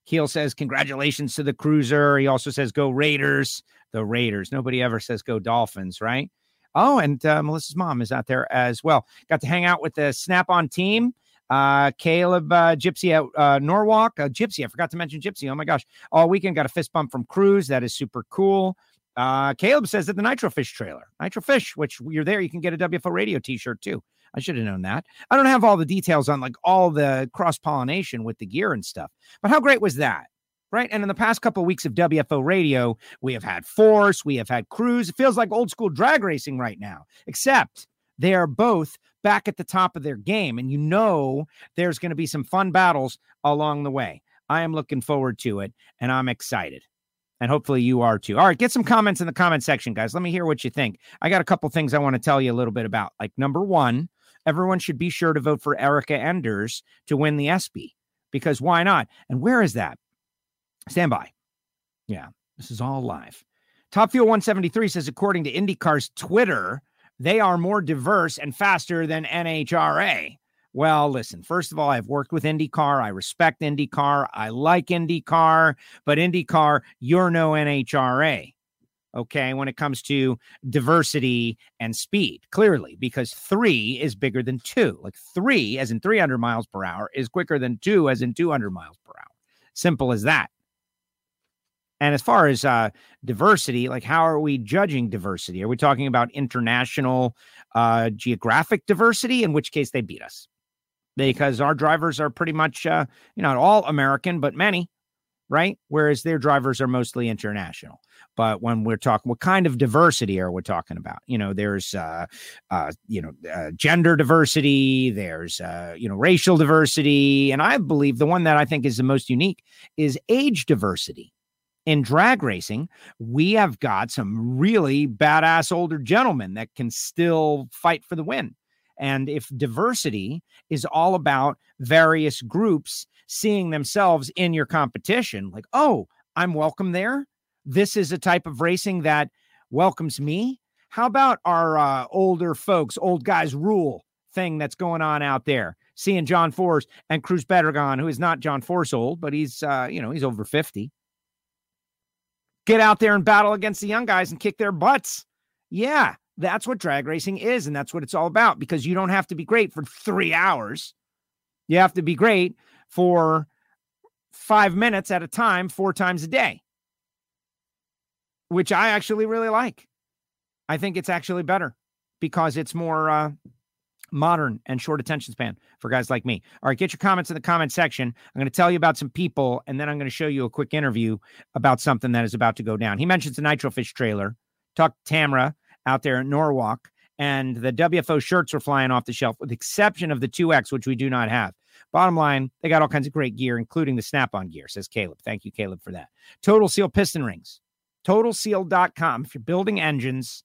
Keel says, Congratulations to the cruiser. He also says, Go Raiders. The Raiders. Nobody ever says, Go Dolphins, right? Oh, and uh, Melissa's mom is out there as well. Got to hang out with the Snap on team. Uh, Caleb uh, Gypsy at uh, Norwalk. Uh, Gypsy, I forgot to mention Gypsy. Oh my gosh. All weekend got a fist bump from Cruz. That is super cool. Uh, Caleb says that the Nitro Fish trailer, Nitro Fish, which you're there, you can get a WFO radio t shirt too. I should have known that. I don't have all the details on like all the cross pollination with the gear and stuff, but how great was that? right? And in the past couple of weeks of WFO radio, we have had Force, we have had Cruz. It feels like old school drag racing right now, except they are both back at the top of their game. And you know there's going to be some fun battles along the way. I am looking forward to it and I'm excited. And hopefully you are too. All right, get some comments in the comment section, guys. Let me hear what you think. I got a couple things I want to tell you a little bit about. Like, number one, everyone should be sure to vote for Erica Enders to win the ESPY because why not? And where is that? Stand by. Yeah, this is all live. Top Fuel 173 says, according to IndyCar's Twitter, they are more diverse and faster than NHRA. Well, listen, first of all, I've worked with IndyCar. I respect IndyCar. I like IndyCar, but IndyCar, you're no NHRA. Okay, when it comes to diversity and speed, clearly, because three is bigger than two. Like three, as in 300 miles per hour, is quicker than two, as in 200 miles per hour. Simple as that. And as far as uh, diversity, like how are we judging diversity? Are we talking about international uh, geographic diversity? In which case they beat us because our drivers are pretty much, uh, you know, not all American, but many, right? Whereas their drivers are mostly international. But when we're talking, what kind of diversity are we talking about? You know, there's, uh, uh, you know, uh, gender diversity. There's, uh, you know, racial diversity, and I believe the one that I think is the most unique is age diversity. In drag racing, we have got some really badass older gentlemen that can still fight for the win. And if diversity is all about various groups seeing themselves in your competition, like, oh, I'm welcome there this is a type of racing that welcomes me. How about our uh, older folks, old guys rule thing that's going on out there? Seeing John Force and Cruz Pedregon, who is not John Force old, but he's uh, you know he's over fifty. Get out there and battle against the young guys and kick their butts. Yeah, that's what drag racing is, and that's what it's all about. Because you don't have to be great for three hours. You have to be great for five minutes at a time, four times a day which I actually really like. I think it's actually better because it's more uh, modern and short attention span for guys like me. All right, get your comments in the comment section. I'm going to tell you about some people, and then I'm going to show you a quick interview about something that is about to go down. He mentions the Nitrofish trailer. Talk Tamra out there in Norwalk, and the WFO shirts were flying off the shelf, with the exception of the 2X, which we do not have. Bottom line, they got all kinds of great gear, including the snap on gear, says Caleb. Thank you, Caleb, for that. Total Seal piston rings totalseal.com. If you're building engines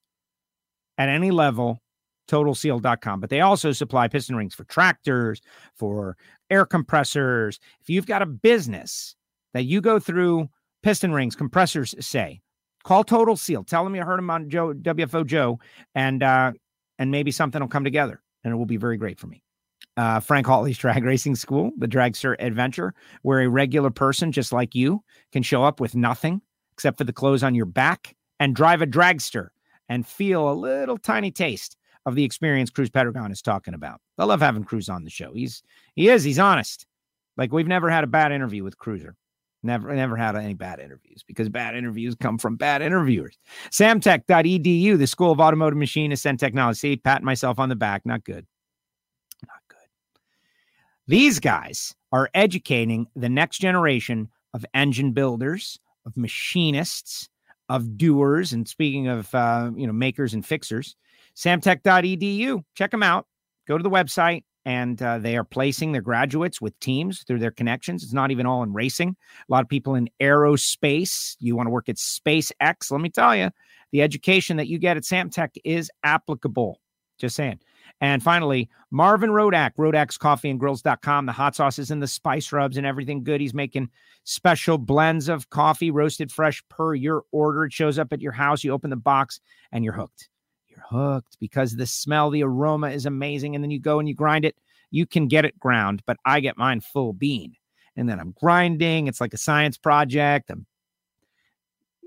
at any level, totalseal.com. But they also supply piston rings for tractors, for air compressors. If you've got a business that you go through piston rings, compressors, say, call Total Seal. Tell them you heard him on Joe WFO Joe, and uh, and maybe something will come together, and it will be very great for me. Uh, Frank Hawley's Drag Racing School, the Dragster Adventure, where a regular person just like you can show up with nothing except for the clothes on your back, and drive a dragster and feel a little tiny taste of the experience Cruz Pedregon is talking about. I love having Cruz on the show. He's he is he's honest. Like we've never had a bad interview with Cruiser. Never, never had any bad interviews because bad interviews come from bad interviewers. Samtech.edu, the School of Automotive Machinists and Technology. See, pat myself on the back. Not good. Not good. These guys are educating the next generation of engine builders, of machinists, of doers, and speaking of uh, you know makers and fixers, samtech.edu. Check them out. Go to the website, and uh, they are placing their graduates with teams through their connections. It's not even all in racing. A lot of people in aerospace. You want to work at SpaceX? Let me tell you, the education that you get at Samtech is applicable. Just saying. And finally, Marvin Rodak, Rodak'sCoffeeandGrills.com. The hot sauces and the spice rubs and everything good. He's making special blends of coffee, roasted fresh per your order. It shows up at your house. You open the box and you're hooked. You're hooked because the smell, the aroma is amazing. And then you go and you grind it. You can get it ground, but I get mine full bean. And then I'm grinding. It's like a science project. I'm,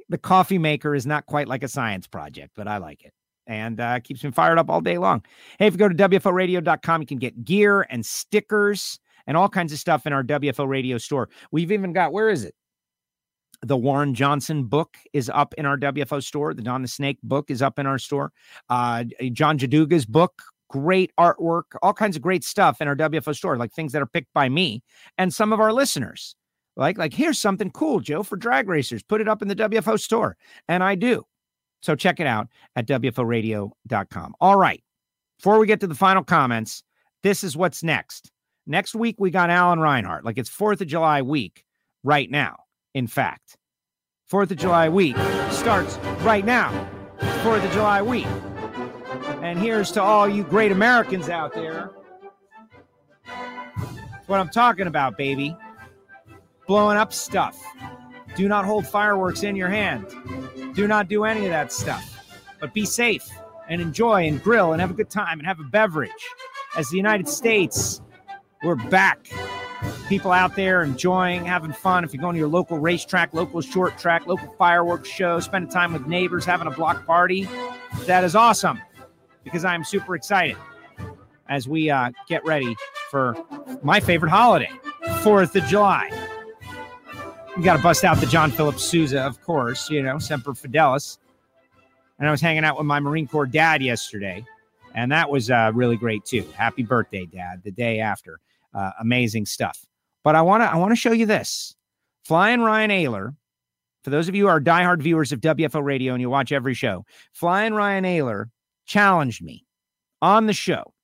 the coffee maker is not quite like a science project, but I like it and uh, keeps me fired up all day long. Hey, if you go to WFOradio.com, you can get gear and stickers and all kinds of stuff in our WFO radio store. We've even got, where is it? The Warren Johnson book is up in our WFO store. The Don the Snake book is up in our store. Uh, John Jaduga's book, great artwork, all kinds of great stuff in our WFO store, like things that are picked by me and some of our listeners. Like, like here's something cool, Joe, for drag racers. Put it up in the WFO store. And I do. So check it out at WFOradio.com. All right. Before we get to the final comments, this is what's next. Next week, we got Alan Reinhart. Like it's 4th of July week right now, in fact. 4th of July week starts right now. 4th of July week. And here's to all you great Americans out there. what I'm talking about, baby. Blowing up stuff. Do not hold fireworks in your hand. Do not do any of that stuff. But be safe and enjoy and grill and have a good time and have a beverage. As the United States, we're back people out there enjoying, having fun. If you're going to your local racetrack, local short track, local fireworks show, spending time with neighbors, having a block party, that is awesome because I'm super excited as we uh, get ready for my favorite holiday, 4th of July. We got to bust out the John Philip Sousa, of course, you know, Semper Fidelis. And I was hanging out with my Marine Corps dad yesterday, and that was uh, really great too. Happy birthday, Dad! The day after, uh, amazing stuff. But I want to I want to show you this. Flying Ryan Ayler. For those of you who are diehard viewers of WFO Radio and you watch every show, Flying Ryan Ayler challenged me on the show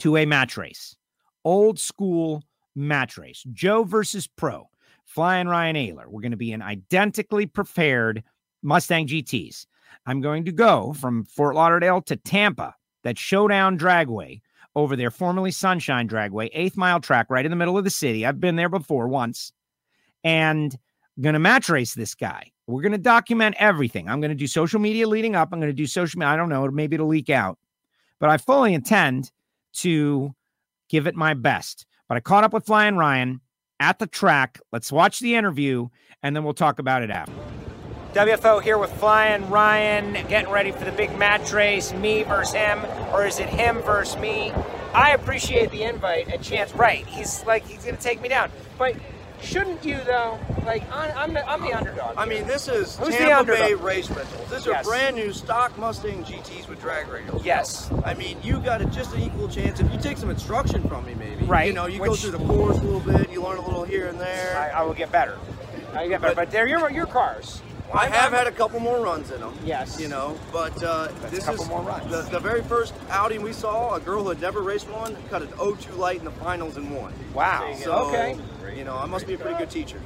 to a match race, old school match race, Joe versus Pro. Flying Ryan Ayler. We're going to be in identically prepared Mustang GTs. I'm going to go from Fort Lauderdale to Tampa, that showdown dragway over there, formerly Sunshine Dragway, eighth mile track right in the middle of the city. I've been there before once and going to match race this guy. We're going to document everything. I'm going to do social media leading up. I'm going to do social media. I don't know. Maybe it'll leak out, but I fully intend to give it my best. But I caught up with Flying Ryan at the track. Let's watch the interview and then we'll talk about it after. WFO here with Flying Ryan, getting ready for the big match race, me versus him, or is it him versus me? I appreciate the invite and chance. Right, he's like he's gonna take me down, but shouldn't you though? Like I'm, I'm, the, I'm the underdog.
I mean, this is
Who's the
Tampa Bay
underdog?
Race Rentals. These
Yes.
are brand new stock Mustang GTs with drag radials.
Yes.
I mean, you got a, just an equal chance if you take some instruction from me, maybe.
Right,
You know, you go through the course a little bit, you learn a little here and there.
I, I will get better. I get better, but they're your your cars.
I have had a couple more runs in them.
Yes.
You know, but uh, this is
more runs.
The, the very first outing we saw, a girl who had never raced one cut an 0-2 light in the finals and won.
Wow.
So,
okay.
You know, I must be a pretty good teacher.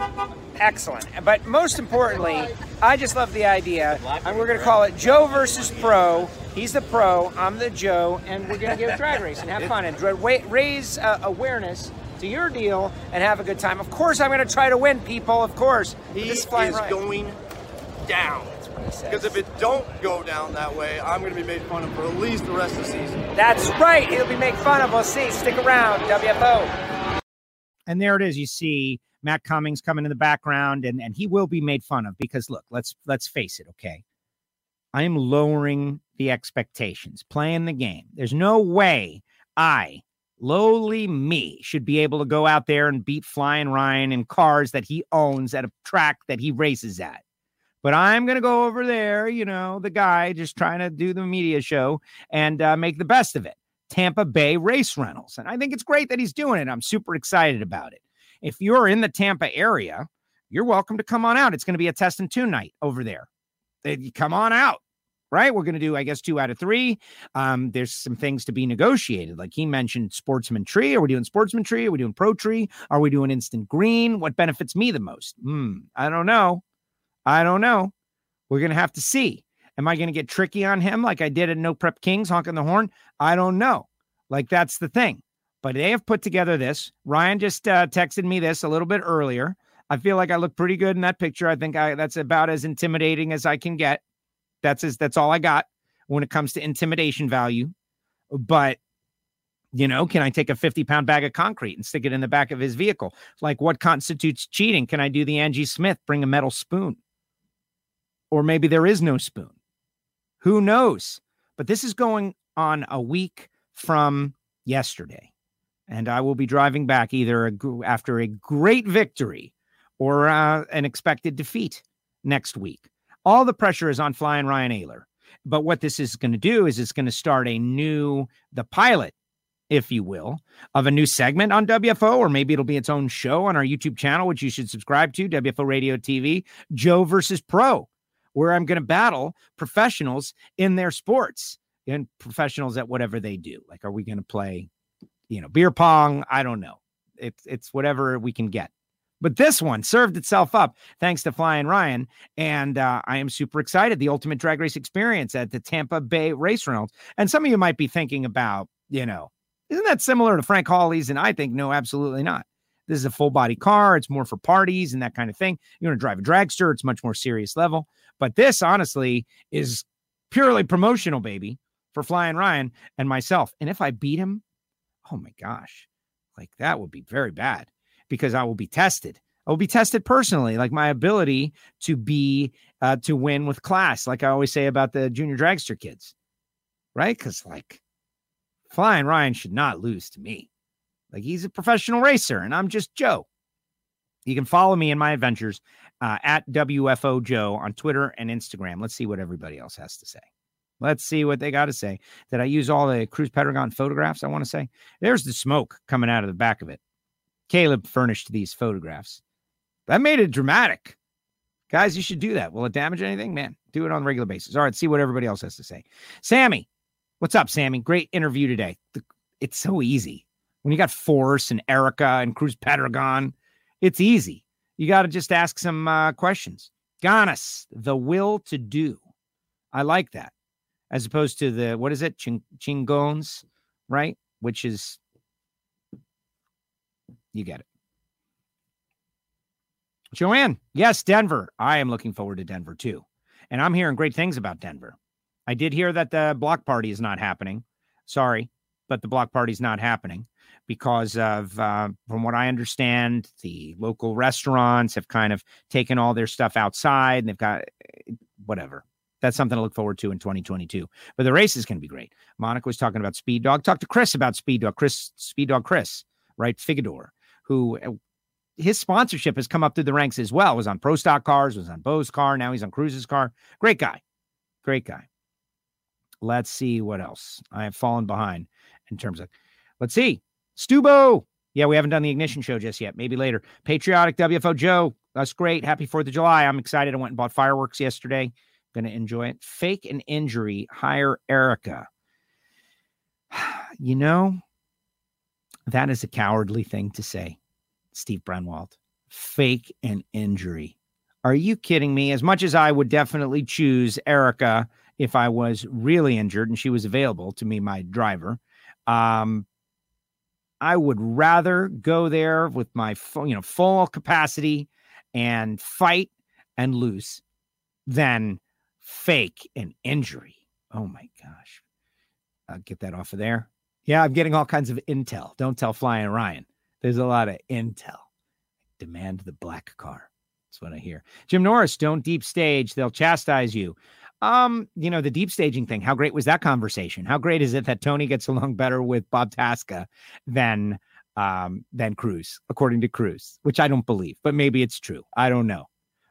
Excellent. But most importantly, I just love the idea. And we're going to call it Joe versus Pro. He's the pro, I'm the Joe, and we're going to give drag race and have fun and raise uh, awareness to your deal and have a good time. Of course, I'm going to try to win, people. Of course.
He
This
is
Flying
going down. Because if it don't go down that way, I'm going to be made fun of for at least the rest of the season.
That's right. He'll be made fun of. We'll see. Stick around, WFO. And there it is. You see Matt Cummings coming in the background, and, and he will be made fun of because look, let's let's face it, okay. I am lowering the expectations, playing the game. There's no way I, lowly me, should be able to go out there and beat Flying Ryan in cars that he owns at a track that he races at. But I'm going to go over there, you know, the guy just trying to do the media show and uh, make the best of it. Tampa Bay Race Rentals. And I think it's great that he's doing it. I'm super excited about it. If you're in the Tampa area, you're welcome to come on out. It's going to be a test and tune night over there. Come on out, right? We're going to do, I guess, two out of three. Um, there's some things to be negotiated. Like he mentioned, sportsman tree. Are we doing sportsman tree? Are we doing pro tree? Are we doing instant green? What benefits me the most? Hmm, I don't know. I don't know. We're going to have to see. Am I going to get tricky on him like I did at No Prep Kings honking the horn? I don't know. Like that's the thing. But they have put together this. Ryan just uh, texted me this a little bit earlier. I feel like I look pretty good in that picture. I think I that's about as intimidating as I can get. That's as that's all I got when it comes to intimidation value. But you know, can I take a 50 pound bag of concrete and stick it in the back of his vehicle? Like what constitutes cheating? Can I do the Angie Smith, bring a metal spoon? Or maybe there is no spoon. Who knows? But this is going on a week from yesterday. And I will be driving back either after a great victory or uh, an expected defeat next week. All the pressure is on Flying Ryan Ayler. But what this is going to do is it's going to start a new, the pilot, if you will, of a new segment on WFO, or maybe it'll be its own show on our YouTube channel, which you should subscribe to, WFO Radio TV, Joe versus Pro, where I'm going to battle professionals in their sports and professionals at whatever they do. Like, are we going to play, you know, beer pong? I don't know. It's it's whatever we can get. But this one served itself up thanks to Flying Ryan, and uh, I am super excited. The ultimate drag race experience at the Tampa Bay Race Rentals. And some of you might be thinking about, you know, isn't that similar to Frank Hawley's? And I think no, absolutely not. This is a full body car. It's more for parties and that kind of thing. You're going to drive a dragster. It's much more serious level. But this, honestly, is purely promotional, baby, for Flying Ryan and myself. And if I beat him, oh my gosh, like that would be very bad because I will be tested. I will be tested personally, like my ability to be uh, to win with class, like I always say about the junior dragster kids, right? Because like Flying Ryan should not lose to me. Like he's a professional racer, and I'm just Joe. You can follow me in my adventures uh, at WFO Joe on Twitter and Instagram. Let's see what everybody else has to say. Let's see what they got to say. Did I use all the Cruz Pedregon photographs? I want to say there's the smoke coming out of the back of it. Caleb furnished these photographs. That made it dramatic. Guys, you should do that. Will it damage anything? Man, do it on a regular basis. All right, see what everybody else has to say. Sammy, what's up, Sammy? Great interview today. It's so easy. When you got Force and Erica and Cruz Pedregon, it's easy. You got to just ask some uh, questions. Ganas, the will to do. I like that. As opposed to the, what is it? Ching- chingones, right? Which is, you get it. Joanne, yes, Denver. I am looking forward to Denver too. And I'm hearing great things about Denver. I did hear that the block party is not happening. Sorry, but the block party is not happening because of, uh, from what I understand, the local restaurants have kind of taken all their stuff outside and they've got whatever. That's something to look forward to in 2022. But the races can be great. Monica was talking about Speed Dog. Talk to Chris about Speed Dog. Chris, Speed Dog Chris, right? Figador, who uh, his sponsorship has come up through the ranks as well. Was on Pro Stock cars, was on Bo's car. Now he's on Cruz's car. Great guy. Great guy. Let's see what else. I have fallen behind in terms of, let's see. Stubo. Yeah, we haven't done the ignition show just yet. Maybe later. Patriotic WFO Joe. That's great. Happy 4th of July. I'm excited. I went and bought fireworks yesterday. To enjoy it. Fake an injury. Hire Erica. You know, that is a cowardly thing to say. Steve Brenwald. Fake an injury. Are you kidding me? As much as I would definitely choose Erica if I was really injured and she was available to me, my driver, um, I would rather go there with my full, you know, full capacity and fight and lose than fake an injury. Oh my gosh. I'll get that off of there. Yeah, I'm getting all kinds of intel. Don't tell Flying Ryan. There's a lot of intel. Demand the black car. That's what I hear. Jim Norris, don't deep stage. They'll chastise you. Um, you know, the deep staging thing. How great was that conversation? How great is it that Tony gets along better with Bob Tasca than um than Cruz, according to Cruz, which I don't believe, but maybe it's true. I don't know.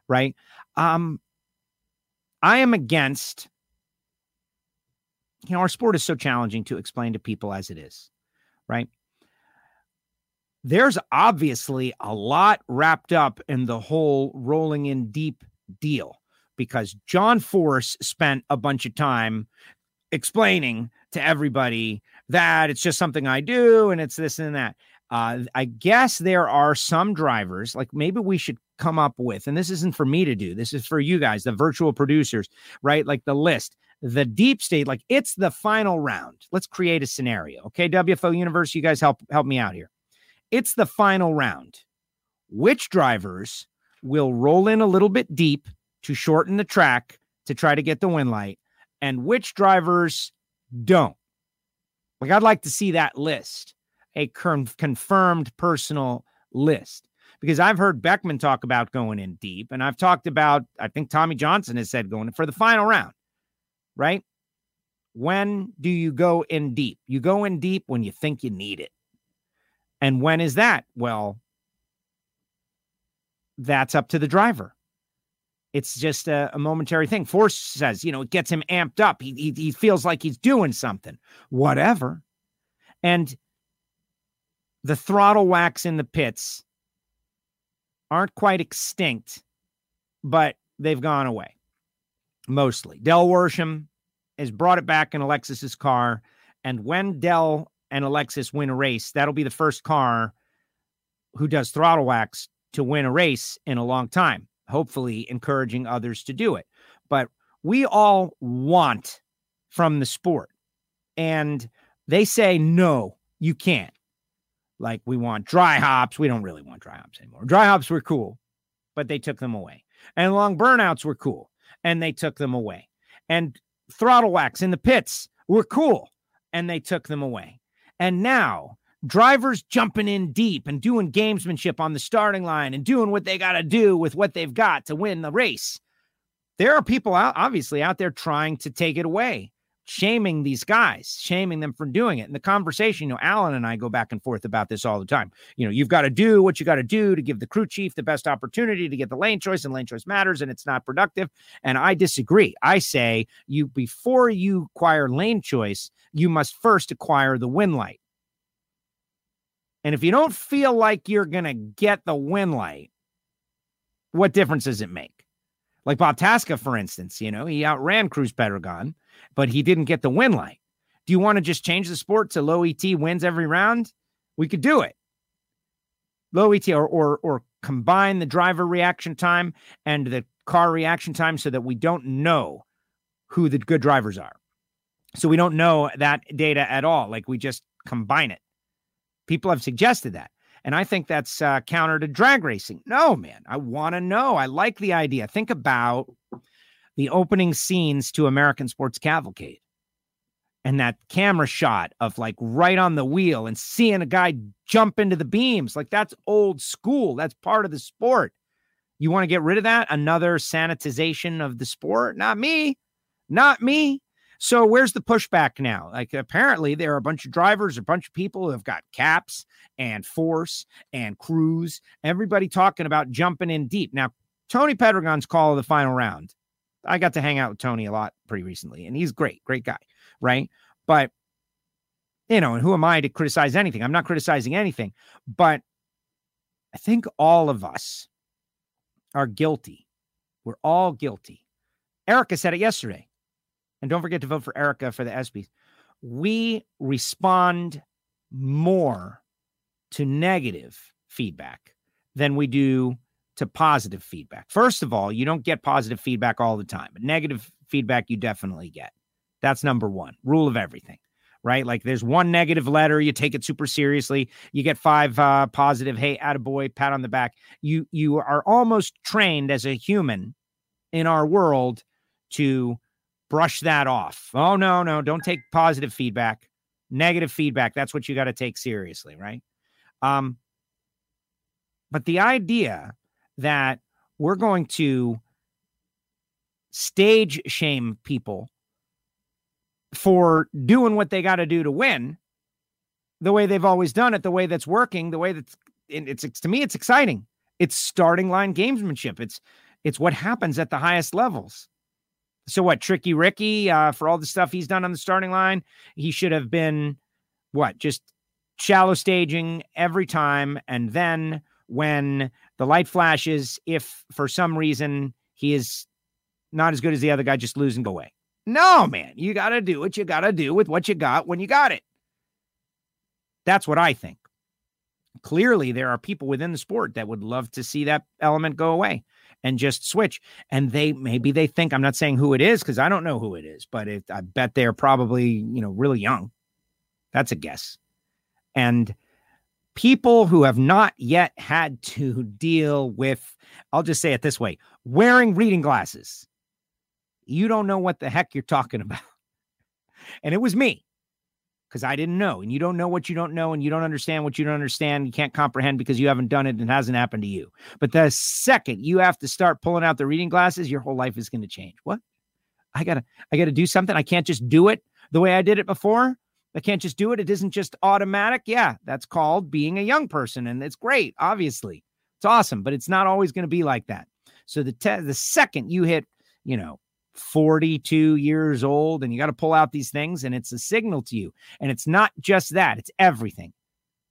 Right. Um, I am against, you know, our sport is so challenging to explain to people as it is, right? there's obviously a lot wrapped up in the whole rolling in deep deal because John Force spent a bunch of time explaining to everybody that it's just something I do and it's this and that. Uh, I guess there are some drivers, like maybe we should come up with, and this isn't for me to do, this is for you guys, the virtual producers, right? Like the list, the deep state, like it's the final round. Let's create a scenario. Okay, WFO Universe, you guys help help me out here. It's the final round. Which drivers will roll in a little bit deep to shorten the track to try to get the win light, and which drivers don't? Like, I'd like to see that list, a con- confirmed personal list, because I've heard Beckman talk about going in deep, and I've talked about, I think Tommy Johnson has said going for the final round, right? When do you go in deep? You go in deep when you think you need it. And when is that? Well, that's up to the driver. It's just a, a, momentary thing. Force says, you know, it gets him amped up. He, he, he feels like he's doing something, whatever. And the throttle whacks in the pits aren't quite extinct, but they've gone away mostly. Del Worsham has brought it back in Alexis's car. And when Dell and Alexis win a race, that'll be the first car who does throttle whacks to win a race in a long time, hopefully encouraging others to do it. But we all want from the sport. And they say, no, you can't. Like we want dry hops. We don't really want dry hops anymore. Dry hops were cool, but they took them away. And long burnouts were cool, and they took them away. And throttle whacks in the pits were cool, and they took them away. And now drivers jumping in deep and doing gamesmanship on the starting line and doing what they got to do with what they've got to win the race. There are people out, obviously, out there trying to take it away shaming these guys, shaming them for doing it. And the conversation, you know, Alan and I go back and forth about this all the time. You know, you've got to do what you got to do to give the crew chief the best opportunity to get the lane choice, and lane choice matters, and it's not productive. And I disagree. I say you before you acquire lane choice, you must first acquire the win light. And if you don't feel like you're going to get the win light, what difference does it make? Like Bob Tasca, for instance, you know, he outran Cruz Pedregon but he didn't get the win line. Do you want to just change the sport to low ET wins every round? We could do it. Low ET or or or combine the driver reaction time and the car reaction time so that we don't know who the good drivers are. So we don't know that data at all. Like we just combine it. People have suggested that. And I think that's uh, counter to drag racing. No, man, I want to know. I like the idea. Think about the opening scenes to American Sports Cavalcade. And that camera shot of like right on the wheel and seeing a guy jump into the beams, like that's old school. That's part of the sport. You want to get rid of that? Another sanitization of the sport? Not me. Not me. So where's the pushback now? Like apparently there are a bunch of drivers, a bunch of people who have got Capps and force and Cruz, everybody talking about jumping in deep. Now, Tony Pedregon's call of the final round I got to hang out with Tony a lot pretty recently, and he's great, great guy, right? But you know, and who am I to criticize anything? I'm not criticizing anything, but I think all of us are guilty. We're all guilty. Erica said it yesterday. And don't forget to vote for Erica for the ESPYs. We respond more to negative feedback than we do to positive feedback. First of all, you don't get positive feedback all the time, but negative feedback you definitely get. That's number one, rule of everything, right? Like there's one negative letter, you take it super seriously. You get five uh, positive, hey, attaboy, pat on the back. You you are almost trained as a human in our world to brush that off. Oh no, no, don't take positive feedback. Negative feedback, that's what you got to take seriously, right? Um, but the idea that we're going to stage shame people for doing what they got to do to win the way they've always done it, the way that's working, the way that's it's, it's to me, it's exciting. It's starting line gamesmanship. It's it's what happens at the highest levels. So what, Tricky Ricky, uh, for all the stuff he's done on the starting line, he should have been what, just shallow staging every time, and then when the light flashes, if for some reason he is not as good as the other guy, just lose and go away. No, man, you got to do what you got to do with what you got when you got it. That's what I think. Clearly, there are people within the sport that would love to see that element go away and just switch. And they maybe they think I'm not saying who it is because I don't know who it is, but it, I bet they're probably you know really young. That's a guess. And people who have not yet had to deal with, I'll just say it this way wearing reading glasses. You don't know what the heck you're talking about. And it was me because I didn't know. And you don't know what you don't know, and you don't understand what you don't understand. You can't comprehend because you haven't done it and it hasn't happened to you. But the second you have to start pulling out the reading glasses, your whole life is going to change. What? I gotta, I gotta do something. I can't just do it the way I did it before. I can't just do it. It isn't just automatic. Yeah, that's called being a young person. And it's great, obviously. It's awesome, but it's not always going to be like that. So the te- the second you hit, you know, 42 years old and you got to pull out these things and it's a signal to you. And it's not just that, it's everything.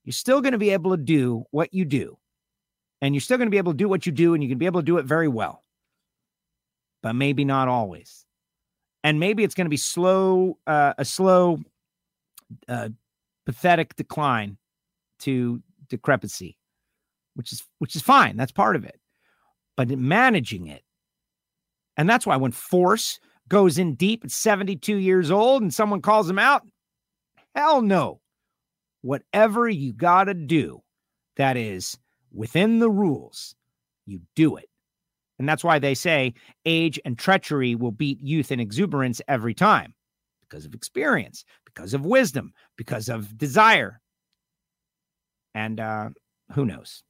You're still going to be able to do what you do. And you're still going to be able to do what you do and you can be able to do it very well. But maybe not always. And maybe it's going to be slow uh, a slow uh, pathetic decline to decrepency, which is which is fine. That's part of it. But managing it, and that's why when force goes in deep at 72 years old and someone calls him out, hell no. Whatever you got to do that is within the rules, you do it. And that's why they say age and treachery will beat youth and exuberance every time because of experience, because of wisdom, because of desire. And uh, who knows?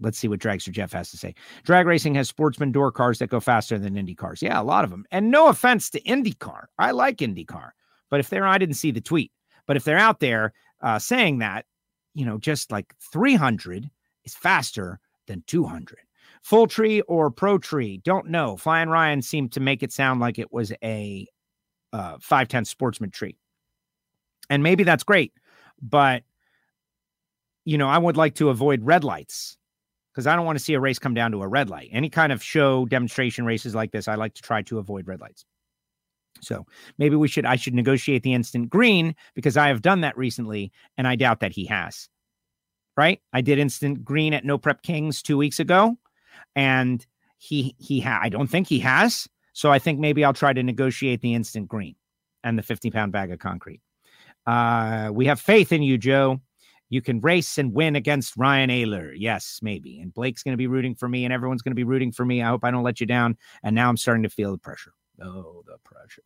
Let's see what Dragster Jeff has to say. Drag racing has sportsman door cars that go faster than Indy cars. Yeah, a lot of them. And no offense to IndyCar. I like IndyCar. But if they're, I didn't see the tweet. But if they're out there uh, saying that, you know, just like 300 is faster than 200. Full tree or pro tree, don't know. Flying Ryan seemed to make it sound like it was a uh, 510 sportsman tree. And maybe that's great. But, you know, I would like to avoid red lights because I don't want to see a race come down to a red light. Any kind of show demonstration races like this, I like to try to avoid red lights. So maybe we should I should negotiate the instant green because I have done that recently and I doubt that he has. Right? I did instant green at No Prep Kings 2 weeks ago and he he ha- I don't think he has. So I think maybe I'll try to negotiate the instant green and the 50 pound bag of concrete. Uh, we have faith in you, Joe. You can race and win against Ryan Ayler. Yes, maybe. And Blake's going to be rooting for me, and everyone's going to be rooting for me. I hope I don't let you down. And now I'm starting to feel the pressure. Oh, the pressure.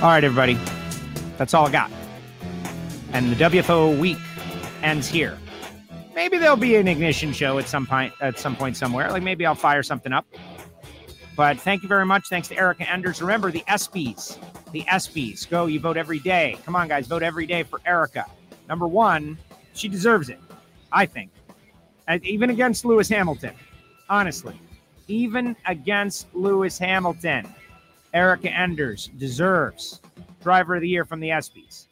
All right, everybody. That's all I got. And the WFO week ends here. Maybe there'll be an ignition show at some point at some point somewhere. Like maybe I'll fire something up. But thank you very much. Thanks to Erica Enders. Remember the ESPYs. The ESPYs. Go, you vote every day. Come on, guys, vote every day for Erica. Number one, she deserves it, I think. And even against Lewis Hamilton. Honestly. Even against Lewis Hamilton. Erica Enders deserves driver of the year from the ESPYs.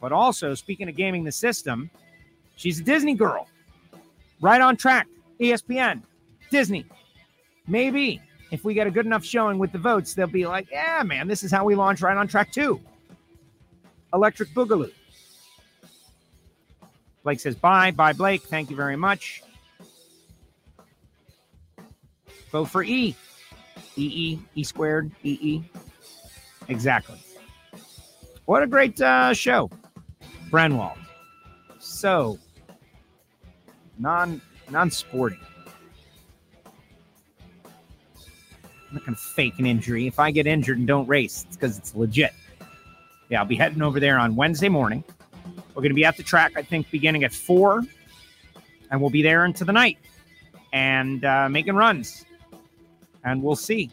But also, speaking of gaming the system, she's a Disney girl. Right on track. ESPN, Disney. Maybe if we get a good enough showing with the votes, they'll be like, yeah, man, this is how we launch right on track two. Electric Boogaloo. Blake says, bye. Bye, Blake. Thank you very much. Vote for E. E E E squared E E. Exactly. What a great uh, show, Brenwald. So non non sporting. I'm not going to fake an injury. If I get injured and don't race, it's because it's legit. Yeah, I'll be heading over there on Wednesday morning. We're going to be at the track, I think, beginning at four, and we'll be there into the night and uh, making runs. And we'll see.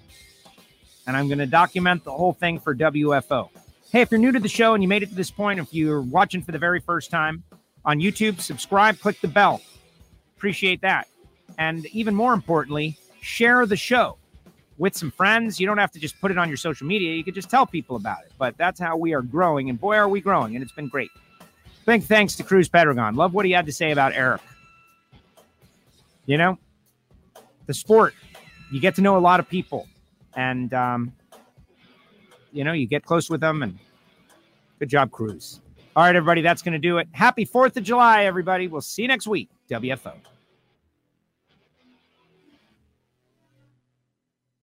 And I'm going to document the whole thing for WFO. Hey, if you're new to the show and you made it to this point, if you're watching for the very first time on YouTube, subscribe, click the bell. Appreciate that. And even more importantly, share the show with some friends. You don't have to just put it on your social media. You could just tell people about it. But that's how we are growing. And boy, are we growing. And it's been great. Big thanks to Cruz Pedregon. Love what he had to say about Eric. You know, the sport, you get to know a lot of people. And, um, you know, you get close with them. And good job, Cruz. All right, everybody, that's going to do it. Happy 4th of July, everybody. We'll see you next week. WFO.